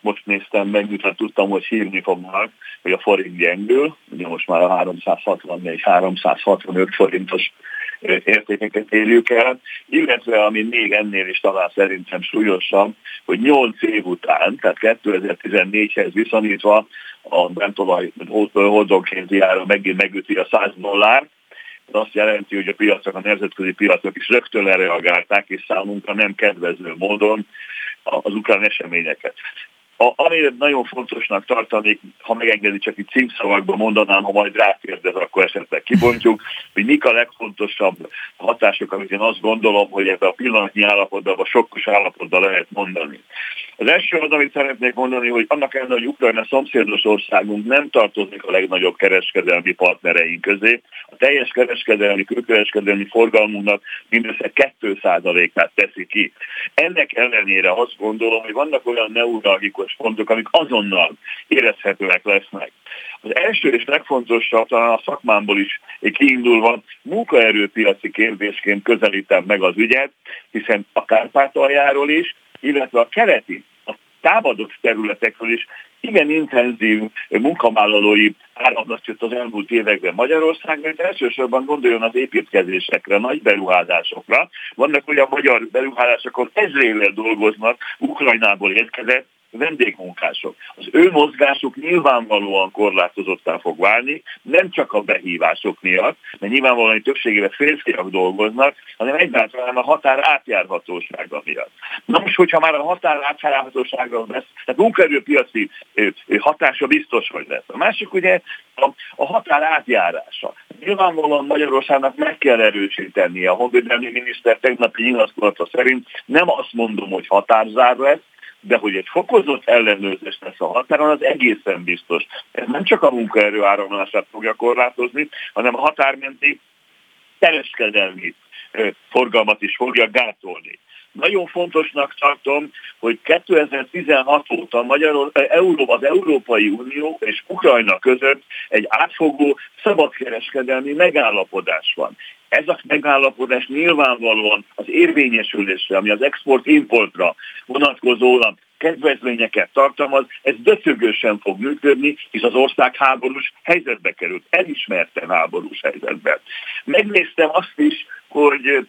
most néztem meg, miután tudtam, hogy hírni fognak, hogy a forint gyengül, ugye most már a 364-365 forintos értékeket érjük el, illetve ami még ennél is talán szerintem súlyosabb, hogy 8 év után, tehát 2014-hez viszonyítva a bentolaj holdonkénti ára megint megüti a 100 dollár, ez azt jelenti, hogy a piacok, a nemzetközi piacok is rögtön lereagálták, és számunkra nem kedvező módon az ukrán eseményeket. A, amire nagyon fontosnak tartanék, ha megengedi, csak itt címszavakban mondanám, ha majd rákérdez, akkor esetleg kibontjuk, hogy mik a legfontosabb hatások, amit én azt gondolom, hogy ebbe a pillanatnyi állapotban, a sokkos állapotban lehet mondani. Az első az, amit szeretnék mondani, hogy annak ellenére, hogy Ukrajna szomszédos országunk nem tartozik a legnagyobb kereskedelmi partnereink közé, a teljes kereskedelmi, külkereskedelmi forgalmunknak mindössze 2%-át teszi ki. Ennek ellenére azt gondolom, hogy vannak olyan neuralgikus pontok, amik azonnal érezhetőek lesznek. Az első és legfontosabb, talán a szakmámból is kiindulva, munkaerőpiaci kérdésként közelítem meg az ügyet, hiszen a Kárpátaljáról is, illetve a keleti, a támadott területekről is igen intenzív munkavállalói áramlat jött az elmúlt években Magyarország, mert elsősorban gondoljon az építkezésekre, nagy beruházásokra. Vannak olyan magyar beruházások, ezrével dolgoznak, Ukrajnából érkezett, vendégmunkások. Az ő mozgásuk nyilvánvalóan korlátozottá fog válni, nem csak a behívások miatt, mert nyilvánvalóan többségében férfiak dolgoznak, hanem egyáltalán a határ átjárhatósága miatt. Na most, hogyha már a határ átjárhatósága lesz, tehát munkaerőpiaci hatása biztos, hogy lesz. A másik ugye a, a határ átjárása. Nyilvánvalóan Magyarországnak meg kell erősíteni. A honvédelmi miniszter tegnapi nyilatkozata szerint nem azt mondom, hogy határzár lesz, de hogy egy fokozott ellenőrzés lesz a határon, az egészen biztos. Ez nem csak a munkaerő áramlását fogja korlátozni, hanem a határmenti kereskedelmi forgalmat is fogja gátolni. nagyon fontosnak tartom, hogy 2016 óta Magyar, Euró, az Európai Unió és Ukrajna között egy átfogó szabadkereskedelmi megállapodás van. Ez a megállapodás nyilvánvalóan az érvényesülésre, ami az export-importra vonatkozóan kedvezményeket tartalmaz, ez döcögősen fog működni, és az ország háborús helyzetbe került, elismerten háborús helyzetbe. Megnéztem azt is, hogy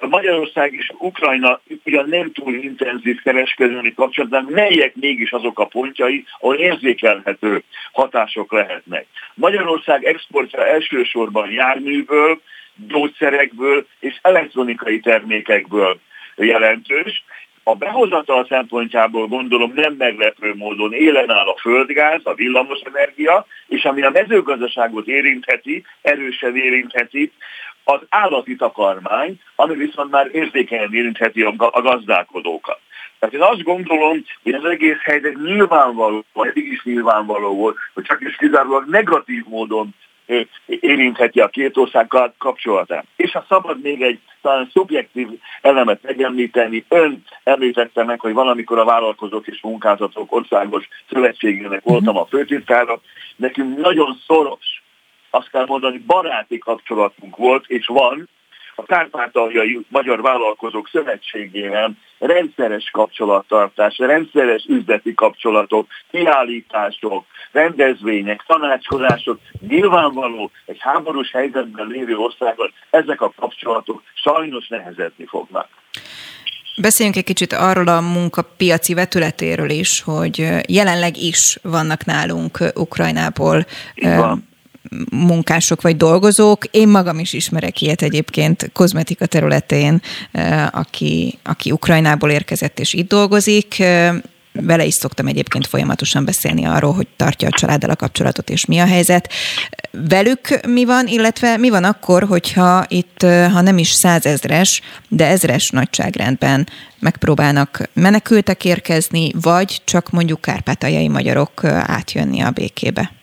Magyarország és Ukrajna ugyan nem túl intenzív kereskedelmi kapcsolatban, melyek mégis azok a pontjai, ahol érzékelhető hatások lehetnek. Magyarország exportja elsősorban járműből, gyógyszerekből és elektronikai termékekből jelentős. A behozatal szempontjából gondolom nem meglepő módon élen áll a földgáz, a villamosenergia, és ami a mezőgazdaságot érintheti, erősen érintheti, az állati takarmány, ami viszont már érzékenyen érintheti a gazdálkodókat. Tehát én azt gondolom, hogy az egész helyzet nyilvánvaló, eddig is nyilvánvaló volt, hogy csak is kizárólag negatív módon érintheti a két ország kapcsolatát. És ha szabad még egy talán szubjektív elemet megemlíteni, ön említette meg, hogy valamikor a vállalkozók és munkázatok országos szövetségének voltam a főtitkára, nekünk nagyon szoros, azt kell mondani, baráti kapcsolatunk volt, és van, a Kárpátaljai Magyar Vállalkozók Szövetségével rendszeres kapcsolattartás, rendszeres üzleti kapcsolatok, kiállítások, rendezvények, tanácskozások. Nyilvánvaló egy háborús helyzetben lévő országban ezek a kapcsolatok sajnos nehezedni fognak. Beszéljünk egy kicsit arról a munkapiaci vetületéről is, hogy jelenleg is vannak nálunk Ukrajnából munkások vagy dolgozók. Én magam is ismerek ilyet egyébként kozmetika területén, aki, aki Ukrajnából érkezett és itt dolgozik vele is szoktam egyébként folyamatosan beszélni arról, hogy tartja a családdal a kapcsolatot, és mi a helyzet. Velük mi van, illetve mi van akkor, hogyha itt, ha nem is százezres, de ezres nagyságrendben megpróbálnak menekültek érkezni, vagy csak mondjuk kárpátaljai magyarok átjönni a békébe?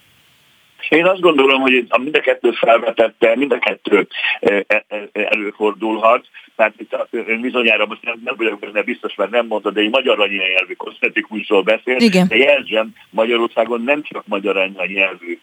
Én azt gondolom, hogy a mind a kettőt felvetette, mind a kettő e, e, előfordulhat. Tehát itt ön bizonyára most nem, nem vagyok benne biztos, mert nem mondta, de egy magyar anyanyelvű kozmetikusról beszél. Igen. De jelzem, Magyarországon nem csak magyar anyanyelvű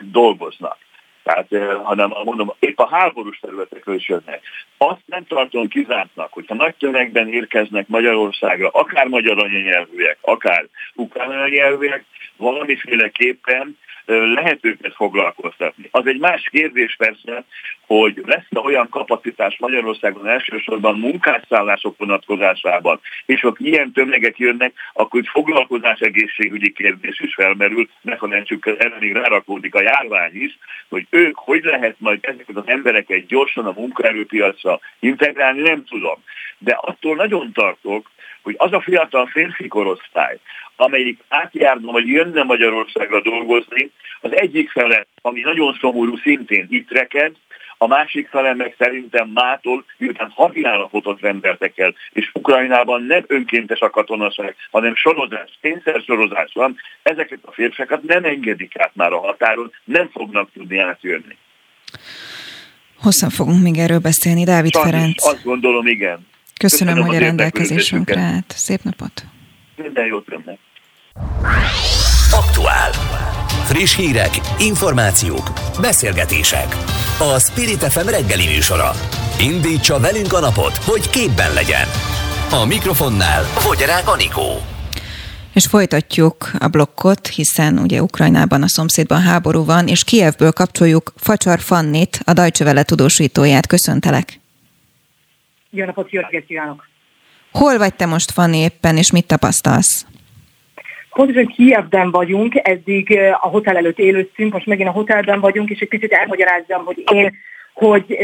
dolgoznak. Tehát, hanem mondom, épp a háborús területekről is jönnek. Azt nem tartom kizártnak, hogyha nagy tömegben érkeznek Magyarországra, akár magyar anyanyelvűek, akár ukrán anyanyelvűek, valamiféleképpen lehet őket foglalkoztatni. Az egy más kérdés persze, hogy lesz olyan kapacitás Magyarországon elsősorban munkásszállások vonatkozásában, és ha ilyen tömegek jönnek, akkor itt foglalkozás egészségügyi kérdés is felmerül, ne felejtsük, erre még rárakódik a járvány is, hogy ők hogy lehet majd ezeket az embereket gyorsan a munkaerőpiacra integrálni, nem tudom. De attól nagyon tartok, hogy az a fiatal férfi korosztály, amelyik átjárna vagy jönne Magyarországra dolgozni, az egyik fele, ami nagyon szomorú, szintén itt reked, a másik fele meg szerintem mától, miután hadi állapotot rendeltek el, és Ukrajnában nem önkéntes a katonaság, hanem sorozás, sorozás van, ezeket a férfiakat nem engedik át már a határon, nem fognak tudni átjönni. Hosszan fogunk még erről beszélni, Dávid Sajnos, Ferenc. Azt gondolom, igen. Köszönöm, Köszönöm hogy a rendelkezésünkre állt. Szép napot! Minden jót önnek! Aktuál. Friss hírek, információk, beszélgetések. A Spirit FM reggeli műsora. Indítsa velünk a napot, hogy képben legyen. A mikrofonnál Fogyarák Anikó. És folytatjuk a blokkot, hiszen ugye Ukrajnában a szomszédban háború van, és Kievből kapcsoljuk Facsar Fannit, a Welle tudósítóját. Köszöntelek! Jó napot, jó reggelt kívánok! Hol vagy te most, Fanni, éppen, és mit tapasztalsz? Pontosan Kievben vagyunk, eddig a hotel előtt élőztünk, most megint a hotelben vagyunk, és egy picit elmagyarázzam, hogy én hogy,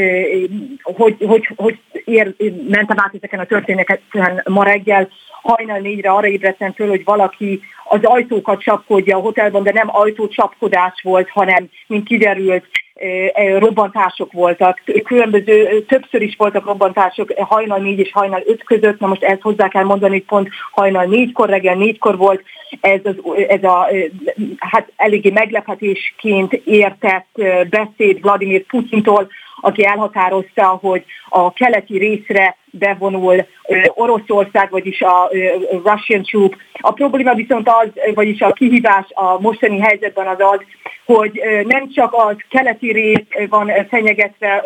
hogy, hogy, hogy ér, mentem át ezeken a történeteken ma reggel, hajnal négyre arra ébredtem föl, hogy valaki az ajtókat csapkodja a hotelban, de nem ajtócsapkodás volt, hanem, mint kiderült, robbantások voltak, különböző, többször is voltak robbantások hajnal négy és hajnal öt között, na most ezt hozzá kell mondani, hogy pont hajnal négykor, reggel négykor volt, ez, az, ez a hát eléggé meglepetésként értett beszéd Vladimir Putyintól, aki elhatározta, hogy a keleti részre bevonul Oroszország, vagyis a Russian troop. A probléma viszont az, vagyis a kihívás a mostani helyzetben az az, hogy nem csak az keleti rész van fenyegetve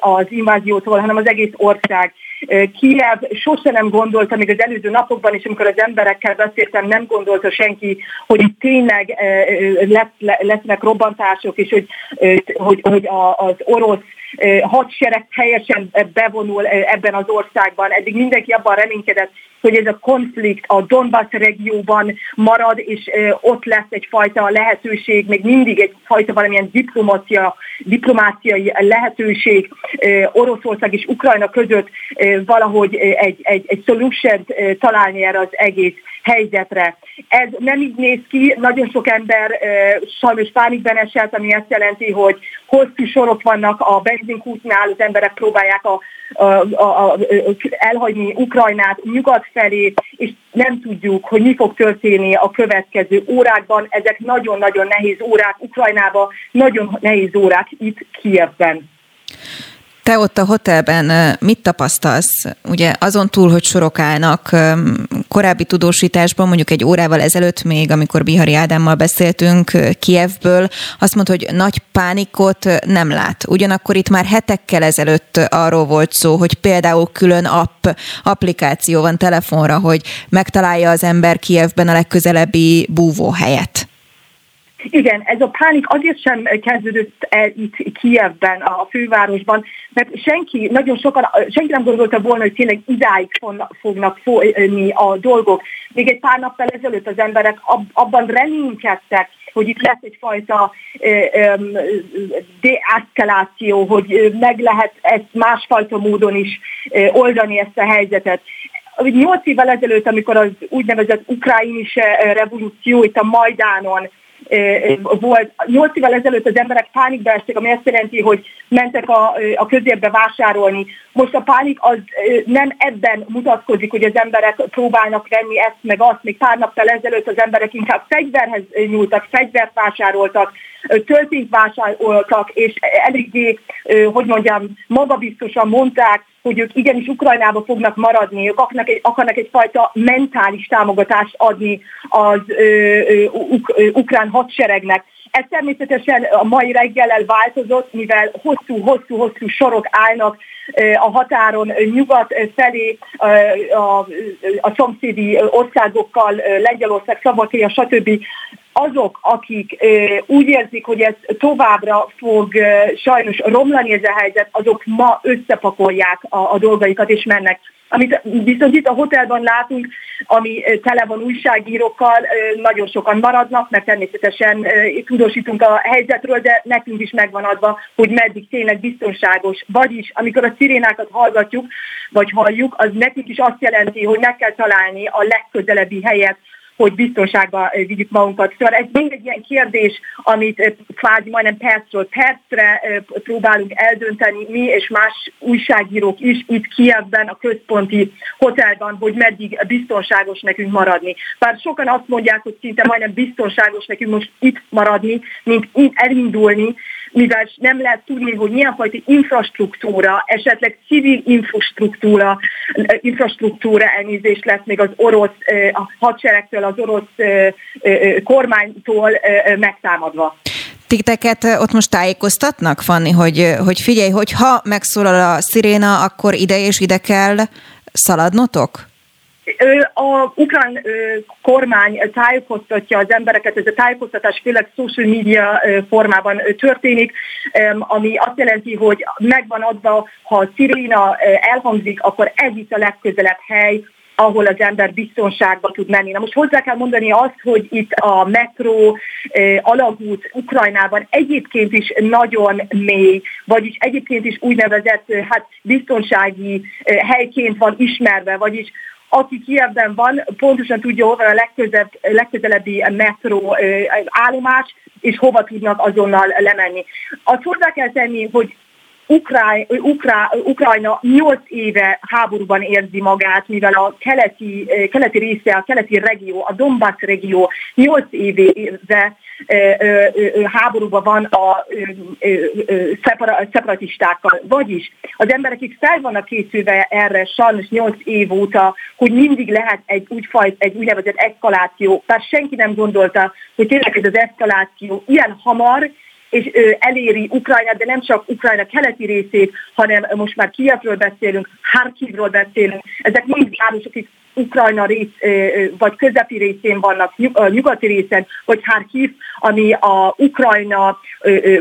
az inváziótól, hanem az egész ország. Kiev sose nem gondolta, még az előző napokban is, amikor az emberekkel beszéltem, nem gondolta senki, hogy itt tényleg lesznek robbantások, és hogy, hogy, hogy az orosz hadsereg teljesen bevonul ebben az országban. Eddig mindenki abban reménykedett, hogy ez a konflikt a Donbass regióban marad, és ott lesz egyfajta lehetőség, még mindig egyfajta valamilyen diplomácia, diplomáciai lehetőség Oroszország és Ukrajna között valahogy egy, egy, egy solution találni erre az egész helyzetre. Ez nem így néz ki, nagyon sok ember sajnos pánikben esett, ami azt jelenti, hogy hosszú sorok vannak a benzinkútnál, az emberek próbálják a, a, a, a, elhagyni Ukrajnát nyugat felé, és nem tudjuk, hogy mi fog történni a következő órákban. Ezek nagyon-nagyon nehéz órák Ukrajnában, nagyon nehéz órák itt Kievben. Te ott a hotelben mit tapasztalsz? Ugye azon túl, hogy sorok állnak, korábbi tudósításban, mondjuk egy órával ezelőtt még, amikor Bihari Ádámmal beszéltünk Kievből, azt mondta, hogy nagy pánikot nem lát. Ugyanakkor itt már hetekkel ezelőtt arról volt szó, hogy például külön app, applikáció van telefonra, hogy megtalálja az ember Kievben a legközelebbi búvóhelyet. Igen, ez a pánik azért sem kezdődött el itt Kievben, a fővárosban, mert senki, nagyon sokan, senki nem gondolta volna, hogy tényleg idáig fognak folyni a dolgok. Még egy pár nappal ezelőtt az emberek abban reménykedtek, hogy itt lesz egyfajta deeszkaláció, hogy meg lehet ezt másfajta módon is oldani ezt a helyzetet. Nyolc évvel ezelőtt, amikor az úgynevezett ukráinis revolúció itt a Majdánon volt. Nyolc évvel ezelőtt az emberek pánikba estek, ami azt jelenti, hogy mentek a, a közérbe vásárolni. Most a pánik az nem ebben mutatkozik, hogy az emberek próbálnak venni ezt meg azt. Még pár nappal ezelőtt az emberek inkább fegyverhez nyúltak, fegyvert vásároltak, töltényt vásároltak, és eléggé, hogy mondjam, magabiztosan mondták, hogy ők igenis Ukrajnába fognak maradni, ők akarnak, egy, akarnak egyfajta mentális támogatást adni az ö, ö, uk, ö, ukrán hadseregnek. Ez természetesen a mai reggellel változott, mivel hosszú-hosszú-hosszú sorok állnak a határon nyugat felé a, a szomszédi országokkal, Lengyelország, Szabadkéja, stb azok, akik úgy érzik, hogy ez továbbra fog sajnos romlani ez a helyzet, azok ma összepakolják a, a dolgaikat és mennek. Amit viszont itt a hotelban látunk, ami tele van újságírókkal, nagyon sokan maradnak, mert természetesen tudósítunk a helyzetről, de nekünk is megvan adva, hogy meddig tényleg biztonságos. Vagyis, amikor a szirénákat hallgatjuk, vagy halljuk, az nekünk is azt jelenti, hogy meg kell találni a legközelebbi helyet, hogy biztonságba eh, vigyük magunkat. Szóval ez még egy ilyen kérdés, amit eh, kvázi majdnem percről percre eh, próbálunk eldönteni mi és más újságírók is itt Kievben, a központi hotelban, hogy meddig biztonságos nekünk maradni. Bár sokan azt mondják, hogy szinte majdnem biztonságos nekünk most itt maradni, mint elindulni, mivel nem lehet tudni, hogy milyen fajta infrastruktúra, esetleg civil infrastruktúra, infrastruktúra elnézést lesz még az orosz a hadseregtől, az orosz kormánytól megtámadva. Titeket ott most tájékoztatnak, Fanni, hogy, hogy figyelj, hogy ha megszólal a sziréna, akkor ide és ide kell szaladnotok? A ukrán kormány tájékoztatja az embereket, ez a tájékoztatás főleg social media formában történik, ami azt jelenti, hogy megvan adva, ha a sziréna elhangzik, akkor ez itt a legközelebb hely, ahol az ember biztonságba tud menni. Na most hozzá kell mondani azt, hogy itt a metró alagút Ukrajnában egyébként is nagyon mély, vagyis egyébként is úgynevezett hát biztonsági helyként van ismerve, vagyis aki Kievben van, pontosan tudja, hol van a legközebb, legközelebbi metró állomás, és hova tudnak azonnal lemenni. Azt hozzá kell tenni, hogy Ukráj, Ukrá, Ukrajna 8 éve háborúban érzi magát, mivel a keleti, keleti része, a keleti regió, a Donbass regió 8 éve háborúban van a szeparatistákkal. Vagyis az emberek itt fel vannak készülve erre sajnos 8 év óta, hogy mindig lehet egy, úgyfajt, egy úgynevezett eszkaláció. Tehát senki nem gondolta, hogy tényleg ez az eszkaláció ilyen hamar, és eléri Ukrajnát, de nem csak Ukrajna keleti részét, hanem most már Kievről beszélünk, Harkivról beszélünk. Ezek mind városok, akik Ukrajna rész, vagy közepi részén vannak, nyugati részen, vagy Harkiv, ami a Ukrajna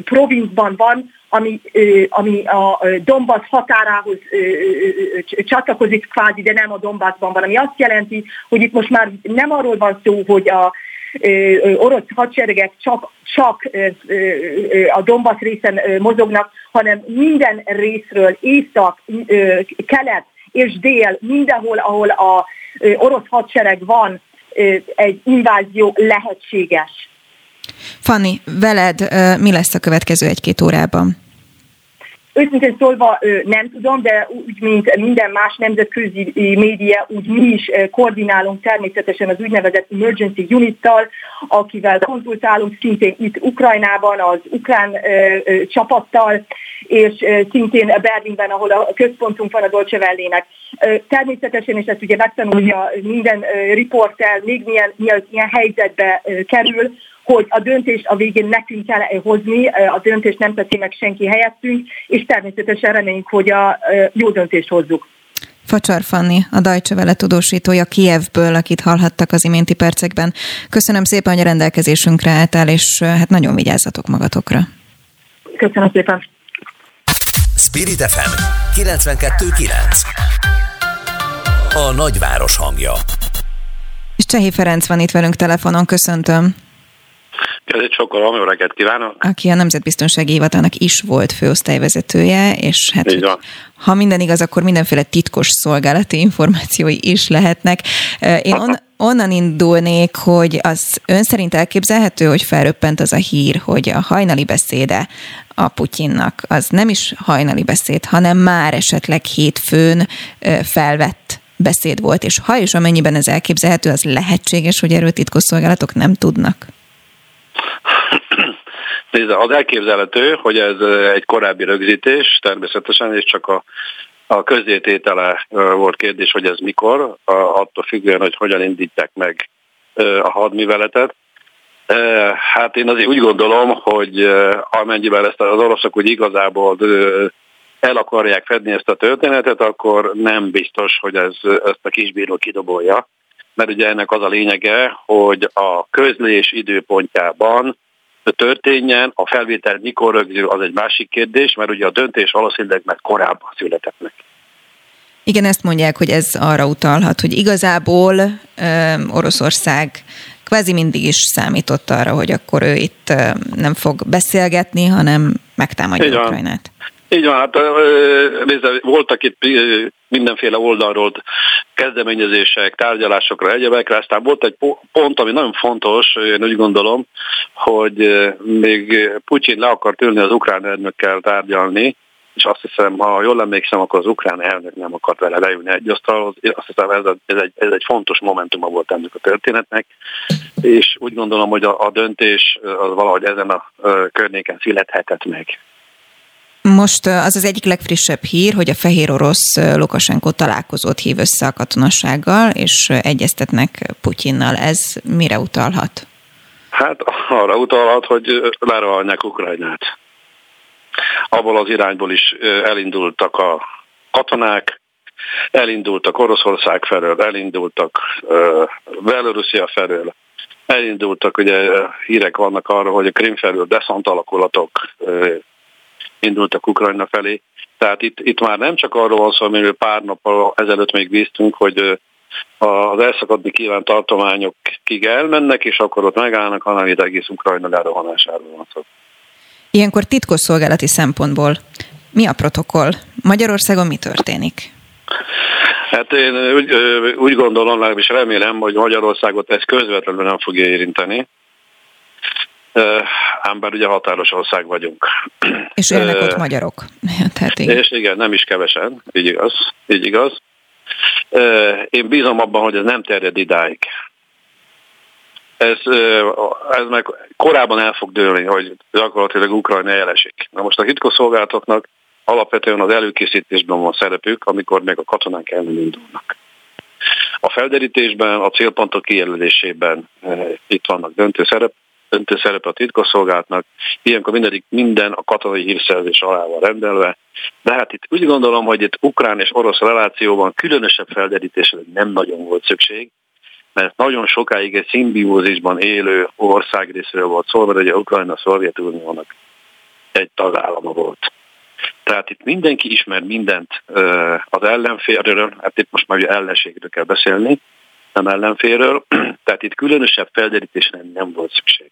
provincban van, ami, ami a Donbass határához csatlakozik kvázi, de nem a Donbassban van, ami azt jelenti, hogy itt most már nem arról van szó, hogy a orosz hadseregek csak, csak a Donbass részen mozognak, hanem minden részről, észak, kelet és dél, mindenhol, ahol a orosz hadsereg van, egy invázió lehetséges. Fanni, veled mi lesz a következő egy-két órában? Őszintén szólva nem tudom, de úgy, mint minden más nemzetközi média, úgy mi is koordinálunk természetesen az úgynevezett Emergency Unit-tal, akivel konzultálunk szintén itt Ukrajnában, az ukrán csapattal, és szintén Berlinben, ahol a központunk van a Dolce Vellének. Természetesen, és ezt ugye megtanulja minden riporter, még milyen, milyen, milyen helyzetbe kerül, hogy a döntést a végén nekünk kell hozni, a döntést nem teszi meg senki helyettünk, és természetesen reméljük, hogy a jó döntést hozzuk. Facsar Fanni, a Deutsche Welle tudósítója Kievből, akit hallhattak az iménti percekben. Köszönöm szépen, hogy a rendelkezésünkre álltál, és hát nagyon vigyázzatok magatokra. Köszönöm szépen. Spirit FM 92.9 A nagyváros hangja. És Csehi Ferenc van itt velünk telefonon, köszöntöm. Kezdett sokkal jó reggelt kívánok! Aki a Nemzetbiztonsági Hivatalnak is volt főosztályvezetője, és hát ha minden igaz, akkor mindenféle titkos szolgálati információi is lehetnek. Én on, onnan indulnék, hogy az ön szerint elképzelhető, hogy felröppent az a hír, hogy a hajnali beszéde a Putyinnak az nem is hajnali beszéd, hanem már esetleg hétfőn felvett beszéd volt, és ha és amennyiben ez elképzelhető, az lehetséges, hogy erről titkosszolgálatok nem tudnak? Nézze, az elképzelhető, hogy ez egy korábbi rögzítés, természetesen, és csak a, a közzététele volt kérdés, hogy ez mikor, attól függően, hogy hogyan indítják meg a hadműveletet. Hát én azért úgy gondolom, hogy amennyiben ezt az oroszok úgy igazából el akarják fedni ezt a történetet, akkor nem biztos, hogy ez, ezt a kisbíró kidobolja. Mert ugye ennek az a lényege, hogy a közlés időpontjában történjen, a felvétel mikor rögzül, az egy másik kérdés, mert ugye a döntés valószínűleg meg korábban született meg. Igen, ezt mondják, hogy ez arra utalhat, hogy igazából ö, Oroszország kvázi mindig is számított arra, hogy akkor ő itt ö, nem fog beszélgetni, hanem megtámadja Ukrajnát. Így van, hát nézze, voltak itt mindenféle oldalról kezdeményezések, tárgyalásokra, egyebekre, aztán volt egy pont, ami nagyon fontos, én úgy gondolom, hogy még Putyin le akart ülni az ukrán elnökkel tárgyalni, és azt hiszem, ha jól emlékszem, akkor az ukrán elnök nem akart vele leülni egy asztalhoz. Azt hiszem, ez, ez, egy, ez egy fontos momentuma volt ennek a történetnek, és úgy gondolom, hogy a, a döntés az valahogy ezen a környéken születhetett meg. Most az az egyik legfrissebb hír, hogy a fehér orosz Lukasenko találkozót hív össze a katonassággal, és egyeztetnek Putyinnal. Ez mire utalhat? Hát arra utalhat, hogy lerohanják Ukrajnát. Abból az irányból is elindultak a katonák, elindultak Oroszország felől, elindultak Belorusszia felől, elindultak, ugye hírek vannak arra, hogy a Krim felől deszant alakulatok indultak Ukrajna felé. Tehát itt, itt már nem csak arról van szó, amiről pár nap ezelőtt még bíztunk, hogy az elszakadni kívánt tartományok kig elmennek, és akkor ott megállnak, hanem itt egész Ukrajna lerohanásáról van szó. Ilyenkor titkos szolgálati szempontból mi a protokoll? Magyarországon mi történik? Hát én úgy, úgy gondolom, legalábbis remélem, hogy Magyarországot ez közvetlenül nem fogja érinteni ám bár ugye határos ország vagyunk. És élnek ott magyarok. Tehát igen. És igen, nem is kevesen, így igaz. Így igaz. Én bízom abban, hogy ez nem terjed idáig. ez, ez meg korábban el fog dőlni, hogy gyakorlatilag Ukrajna elesik. Na most a titkosszolgálatoknak alapvetően az előkészítésben van szerepük, amikor még a katonák ellen indulnak. A felderítésben, a célpontok kijelölésében itt vannak döntő szerep, döntő szerep a titkosszolgálatnak, ilyenkor mindedik minden a katonai hírszerzés alá van rendelve, de hát itt úgy gondolom, hogy itt ukrán és orosz relációban különösebb felderítésre nem nagyon volt szükség, mert nagyon sokáig egy szimbiózisban élő ország részéről volt szó, mert ugye Ukrajna a Szovjetuniónak egy tagállama volt. Tehát itt mindenki ismer mindent az ellenfélről, hát itt most már ugye ellenségről kell beszélni, nem ellenfélről, tehát itt különösebb felderítésre nem volt szükség.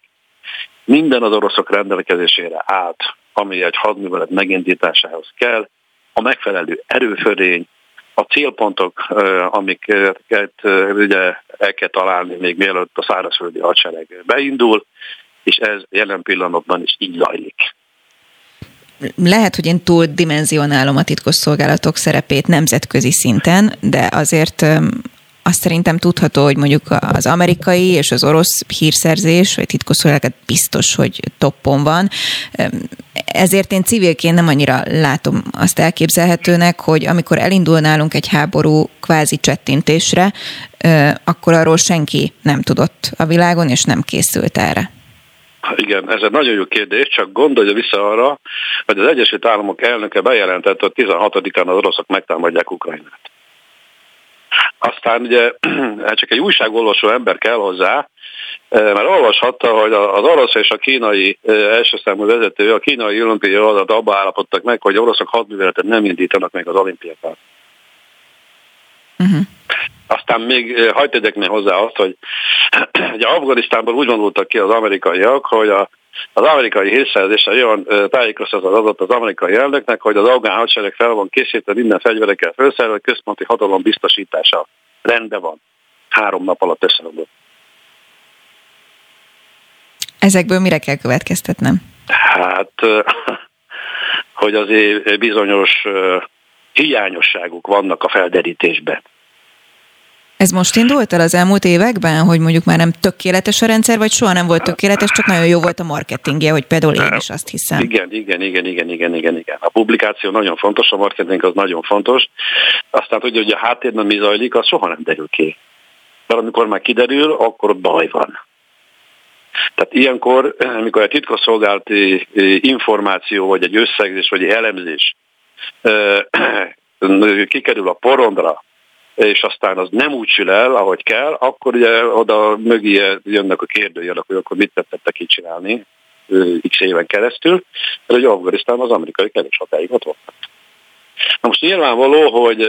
Minden az oroszok rendelkezésére állt, ami egy hadművelet megindításához kell, a megfelelő erőförény, a célpontok, amiket ugye el kell találni még mielőtt a szárazföldi hadsereg beindul, és ez jelen pillanatban is így zajlik lehet, hogy én túl dimenzionálom a titkosszolgálatok szerepét nemzetközi szinten, de azért azt szerintem tudható, hogy mondjuk az amerikai és az orosz hírszerzés, vagy titkosszolgálat biztos, hogy toppon van. Ezért én civilként nem annyira látom azt elképzelhetőnek, hogy amikor elindul nálunk egy háború kvázi csettintésre, akkor arról senki nem tudott a világon, és nem készült erre. Igen, ez egy nagyon jó kérdés, csak gondolja vissza arra, hogy az Egyesült Államok elnöke bejelentette, hogy 16-án az oroszok megtámadják Ukrajnát. Aztán ugye hát csak egy újságolvasó ember kell hozzá, eh, mert olvashatta, hogy az orosz és a kínai eh, első számú vezető, a kínai olimpiai adat abba állapodtak meg, hogy oroszok hadműveletet nem indítanak meg az olimpiákat. Uh-huh. Aztán még eh, hagyd tegyek még hozzá azt, hogy ugye Afganisztánban úgy vonultak ki az amerikaiak, hogy a, az amerikai hírszerzés olyan tájékoztatót adott az amerikai elnöknek, hogy az afgán hadsereg fel van készítve minden fegyverekkel felszerelve, központi hatalom biztosítása rendben van. Három nap alatt összeadott. Ezekből mire kell következtetnem? Hát, hogy azért bizonyos hiányosságok vannak a felderítésben. Ez most indult el az elmúlt években, hogy mondjuk már nem tökéletes a rendszer, vagy soha nem volt tökéletes, csak nagyon jó volt a marketingje, hogy például én is azt hiszem. Igen, igen, igen, igen, igen, igen, igen. A publikáció nagyon fontos, a marketing az nagyon fontos. Aztán tudja, hogy a háttérben mi zajlik, az soha nem derül ki. Mert amikor már kiderül, akkor baj van. Tehát ilyenkor, amikor egy titkosszolgálati információ, vagy egy összegzés, vagy egy elemzés kikerül a porondra, és aztán az nem úgy sül el, ahogy kell, akkor ugye oda mögé jönnek a kérdőjelek, hogy akkor mit tettek így csinálni x éven keresztül, mert ugye Afganisztán az amerikai elég sokáig ott volt. Na most nyilvánvaló, hogy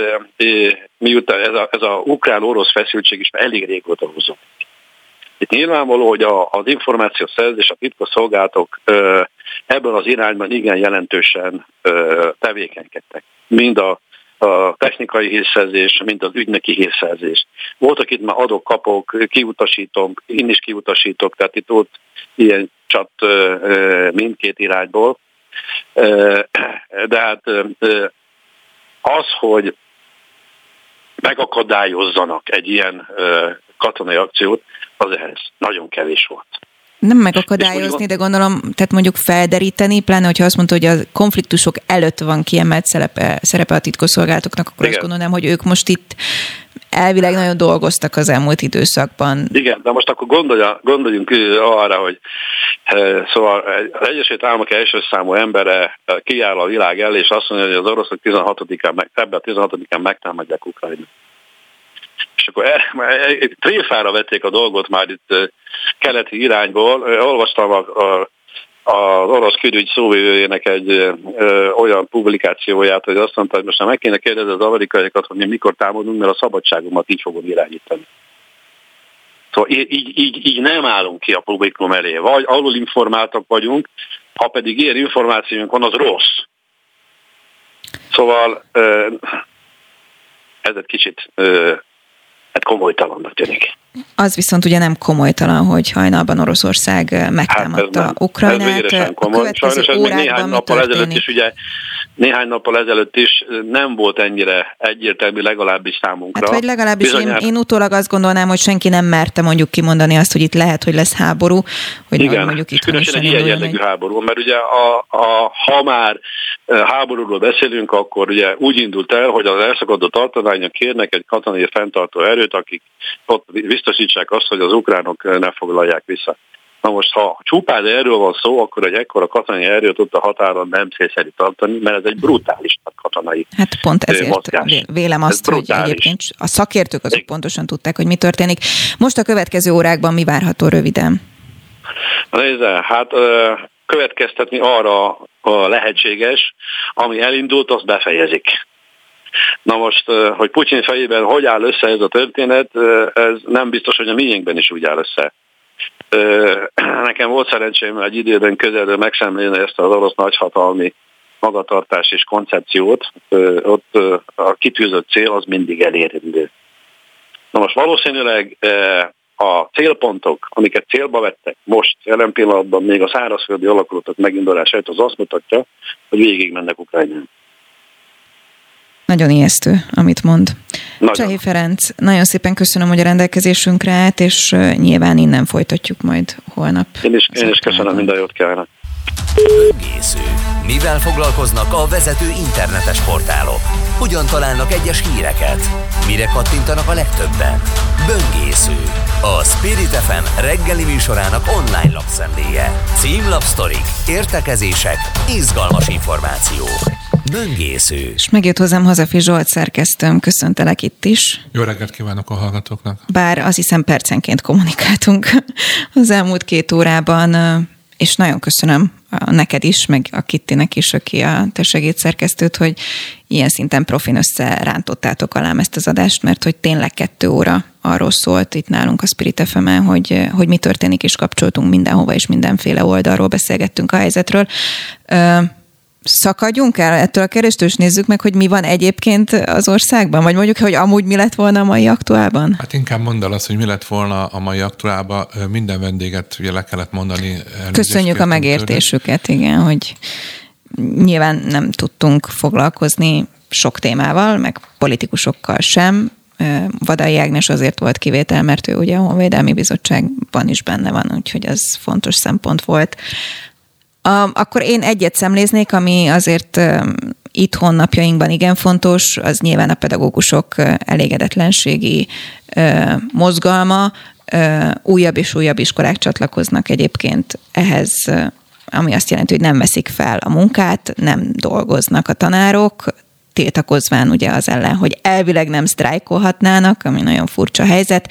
miután ez a, ez a ukrán-orosz feszültség is elég régóta húzunk. Itt nyilvánvaló, hogy a, az információ szerzés, a titkos szolgálatok ebben az irányban igen jelentősen tevékenykedtek. Mind a a technikai hírszerzés, mint az ügynöki hírszerzés. Voltak itt már adok-kapok, kiutasítom, én is kiutasítok, tehát itt ott ilyen csat mindkét irányból. De hát az, hogy megakadályozzanak egy ilyen katonai akciót, az ehhez nagyon kevés volt nem megakadályozni, de gondolom, tehát mondjuk felderíteni, pláne, hogyha azt mondta, hogy a konfliktusok előtt van kiemelt szerepe, szerepe a titkosszolgálatoknak, akkor Igen. azt gondolom, hogy ők most itt elvileg nagyon dolgoztak az elmúlt időszakban. Igen, de most akkor gondolja, gondoljunk arra, hogy szóval az Egyesült Államok első számú embere kiáll a világ elé, és azt mondja, hogy az oroszok 16-án, ebben a 16-án megtámadják Ukrajnát és akkor egy tréfára vették a dolgot már itt keleti irányból. Olvastam a, a az orosz külügy szóvivőjének egy ö, olyan publikációját, hogy azt mondta, hogy most már meg kéne kérdezni az amerikaiakat, hogy mi mikor támadunk, mert a szabadságomat így fogom irányítani. Szóval így, így, így nem állunk ki a publikum elé. Vagy alul informáltak vagyunk, ha pedig ilyen információnk van, az rossz. Szóval ö, ez egy kicsit hát komolytalannak tűnik. Az viszont ugye nem komolytalan, hogy hajnalban Oroszország megtámadta hát Ukrajnát. Ez komoly. Sajnos ez még néhány nappal ezelőtt is ugye néhány nappal ezelőtt is nem volt ennyire egyértelmű legalábbis számunkra. Hát vagy legalábbis én, én utólag azt gondolnám, hogy senki nem merte mondjuk kimondani azt, hogy itt lehet, hogy lesz háború, hogy Igen, mondjuk itt különösen egy ilyen jellegű háború, mert ugye a, a, ha már háborúról beszélünk, akkor ugye úgy indult el, hogy az elszakadó tartományok kérnek egy katonai fenntartó erőt, akik ott biztosítsák azt, hogy az ukránok ne foglalják vissza. Na most, ha csupán erről van szó, akkor egy ekkora katonai erőt ott a határon nem célszerű tartani, mert ez egy brutális katonai Hát pont ezért mozgás. vélem azt, ez hogy egyébként a szakértők azok pontosan tudták, hogy mi történik. Most a következő órákban mi várható röviden? Nézze, hát következtetni arra a lehetséges, ami elindult, azt befejezik. Na most, hogy Putyin fejében hogy áll össze ez a történet, ez nem biztos, hogy a miénkben is úgy áll össze. Nekem volt szerencsém egy időben közelről megszemlélni ezt az orosz nagyhatalmi magatartás és koncepciót, ott a kitűzött cél az mindig elérendő. Na most valószínűleg a célpontok, amiket célba vettek most, jelen pillanatban még a szárazföldi alakulatok megindulását, az azt mutatja, hogy végig mennek Ukrajnán. Nagyon ijesztő, amit mond. Nagyon. Csehi Ferenc, nagyon szépen köszönöm, hogy a rendelkezésünkre állt, és nyilván innen folytatjuk majd holnap. Én is, én is köszönöm, minden jót kívánok. Böngésző. Mivel foglalkoznak a vezető internetes portálok? Hogyan találnak egyes híreket? Mire kattintanak a legtöbben? Böngésző. A Spirit FM reggeli műsorának online lapszemléje. Címlapsztorik, értekezések, izgalmas információk. Böngésző. És megjött hozzám Hazafi Zsolt szerkesztőm, köszöntelek itt is. Jó reggelt kívánok a hallgatóknak. Bár azt hiszem percenként kommunikáltunk az elmúlt két órában, és nagyon köszönöm neked is, meg a Kittinek is, aki a te segédszerkesztőt, hogy ilyen szinten profin összerántottátok alám ezt az adást, mert hogy tényleg kettő óra arról szólt itt nálunk a Spirit fm hogy, hogy mi történik, és kapcsoltunk mindenhova, és mindenféle oldalról beszélgettünk a helyzetről szakadjunk el ettől a keréstől, és nézzük meg, hogy mi van egyébként az országban? Vagy mondjuk, hogy amúgy mi lett volna a mai aktuálban? Hát inkább mondd el azt, hogy mi lett volna a mai aktuálban. Minden vendéget ugye le kellett mondani. Köszönjük a megértésüket, tőle. igen, hogy nyilván nem tudtunk foglalkozni sok témával, meg politikusokkal sem, Vadai Ágnes azért volt kivétel, mert ő ugye a Honvédelmi Bizottságban is benne van, úgyhogy az fontos szempont volt. Akkor én egyet szemléznék, ami azért itthon napjainkban igen fontos, az nyilván a pedagógusok elégedetlenségi mozgalma. Újabb és újabb iskolák csatlakoznak egyébként ehhez ami azt jelenti, hogy nem veszik fel a munkát, nem dolgoznak a tanárok, tiltakozván ugye az ellen, hogy elvileg nem sztrájkolhatnának, ami nagyon furcsa helyzet.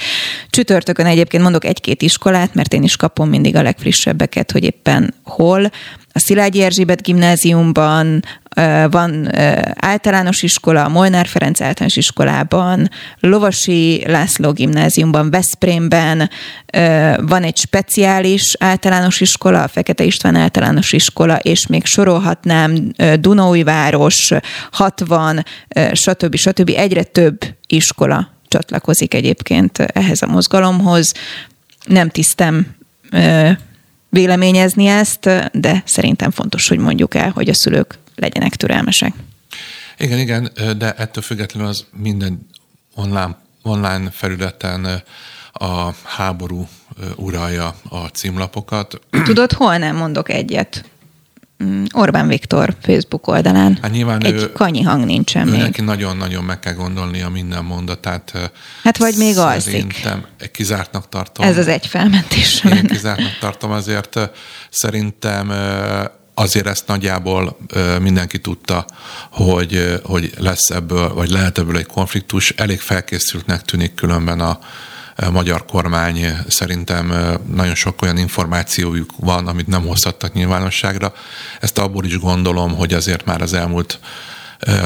Csütörtökön egyébként mondok egy-két iskolát, mert én is kapom mindig a legfrissebbeket, hogy éppen hol. A Szilágyi Erzsébet gimnáziumban, van általános iskola, Molnár Ferenc általános iskolában, Lovasi László gimnáziumban, Veszprémben, van egy speciális általános iskola, a Fekete István általános iskola, és még sorolhatnám Dunaújváros, 60, stb. stb. Egyre több iskola csatlakozik egyébként ehhez a mozgalomhoz. Nem tisztem véleményezni ezt, de szerintem fontos, hogy mondjuk el, hogy a szülők legyenek türelmesek. Igen, igen, de ettől függetlenül az minden online, online felületen a háború uralja a címlapokat. Tudod, hol nem mondok egyet? Mm, Orbán Viktor Facebook oldalán. Hát nyilván Egy ő, kanyi hang nincsen még. Neki nagyon-nagyon meg kell gondolni a minden mondatát. Hát vagy még alszik. Szerintem kizártnak tartom. Ez az egy felmentés. Én kizártnak tartom, azért szerintem azért ezt nagyjából mindenki tudta, hogy, hogy lesz ebből, vagy lehet ebből egy konfliktus. Elég felkészültnek tűnik különben a, magyar kormány szerintem nagyon sok olyan információjuk van, amit nem hozhattak nyilvánosságra. Ezt abból is gondolom, hogy azért már az elmúlt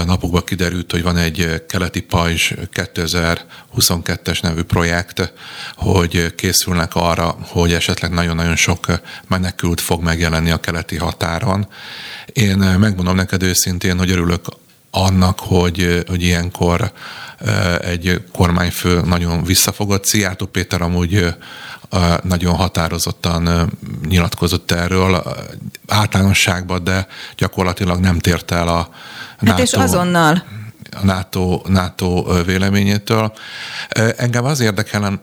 napokban kiderült, hogy van egy keleti pajzs 2022-es nevű projekt, hogy készülnek arra, hogy esetleg nagyon-nagyon sok menekült fog megjelenni a keleti határon. Én megmondom neked őszintén, hogy örülök annak, hogy, hogy ilyenkor egy kormányfő nagyon visszafogott. Szijjártó Péter amúgy nagyon határozottan nyilatkozott erről. általánosságban, de gyakorlatilag nem tért el a hát NATO. és azonnal a NATO, NATO véleményétől. Engem az érdekel,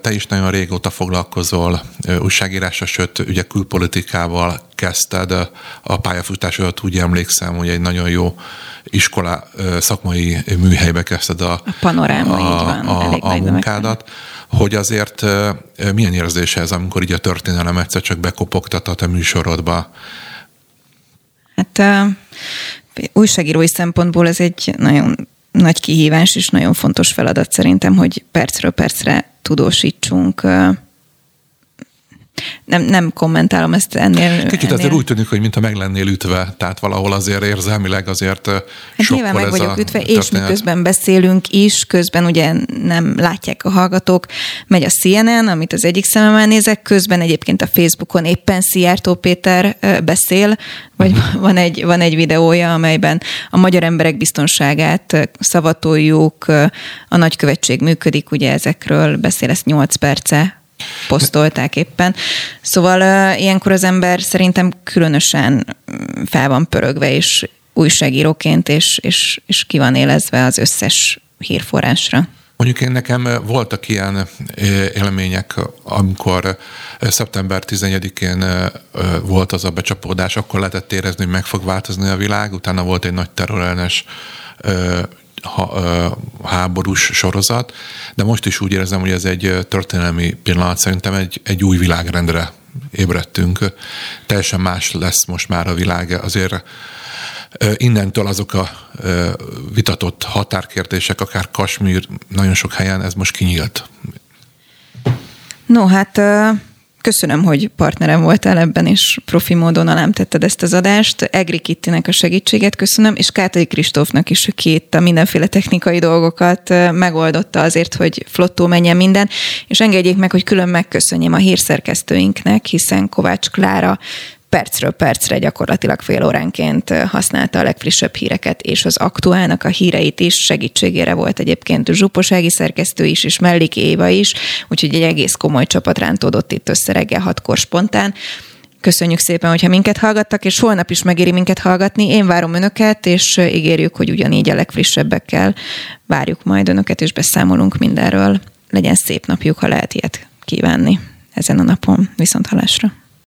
te is nagyon régóta foglalkozol újságírásra, sőt, ugye külpolitikával kezdted a pályafutásodat, úgy emlékszem, hogy egy nagyon jó iskola szakmai műhelybe kezdted a, a, panoráma, a, van, a, a munkádat, hogy azért milyen érzés ez, amikor így a történelem egyszer csak bekopogtat a te műsorodba? Hát újságírói szempontból ez egy nagyon nagy kihívás és nagyon fontos feladat szerintem, hogy percről percre tudósítsunk nem, nem kommentálom ezt ennél. Kicsit ennél. azért úgy tűnik, hogy mintha meg lennél ütve, tehát valahol azért érzelmileg azért hát nyilván meg vagyok ütve, történet. és miközben beszélünk is, közben ugye nem látják a hallgatók, megy a CNN, amit az egyik szememmel nézek, közben egyébként a Facebookon éppen Szijjártó Péter beszél, vagy uh-huh. van, egy, van egy videója, amelyben a magyar emberek biztonságát szavatoljuk, a nagykövetség működik, ugye ezekről beszél, ezt 8 perce posztolták éppen. Szóval ilyenkor az ember szerintem különösen fel van pörögve, és újságíróként, és, és, és ki van élezve az összes hírforrásra. Mondjuk én nekem voltak ilyen élmények, amikor szeptember 11-én volt az a becsapódás, akkor lehetett érezni, hogy meg fog változni a világ, utána volt egy nagy terrorellenes háborús sorozat, de most is úgy érzem, hogy ez egy történelmi pillanat, szerintem egy, egy új világrendre ébredtünk. Teljesen más lesz most már a világ, azért innentől azok a vitatott határkérdések, akár Kasmír, nagyon sok helyen ez most kinyílt. No, hát Köszönöm, hogy partnerem voltál ebben, és profi módon alám tetted ezt az adást. Egri Kittinek a segítséget köszönöm, és Kátai Kristófnak is, aki itt a mindenféle technikai dolgokat megoldotta azért, hogy flottó menjen minden, és engedjék meg, hogy külön megköszönjem a hírszerkesztőinknek, hiszen Kovács Klára percről percre gyakorlatilag fél óránként használta a legfrissebb híreket, és az aktuálnak a híreit is segítségére volt egyébként zsuposági szerkesztő is, és Mellik Éva is, úgyhogy egy egész komoly csapat rántódott itt össze reggel hatkor spontán. Köszönjük szépen, hogyha minket hallgattak, és holnap is megéri minket hallgatni. Én várom önöket, és ígérjük, hogy ugyanígy a legfrissebbekkel várjuk majd önöket, és beszámolunk mindenről. Legyen szép napjuk, ha lehet ilyet kívánni ezen a napon. Viszont halásra!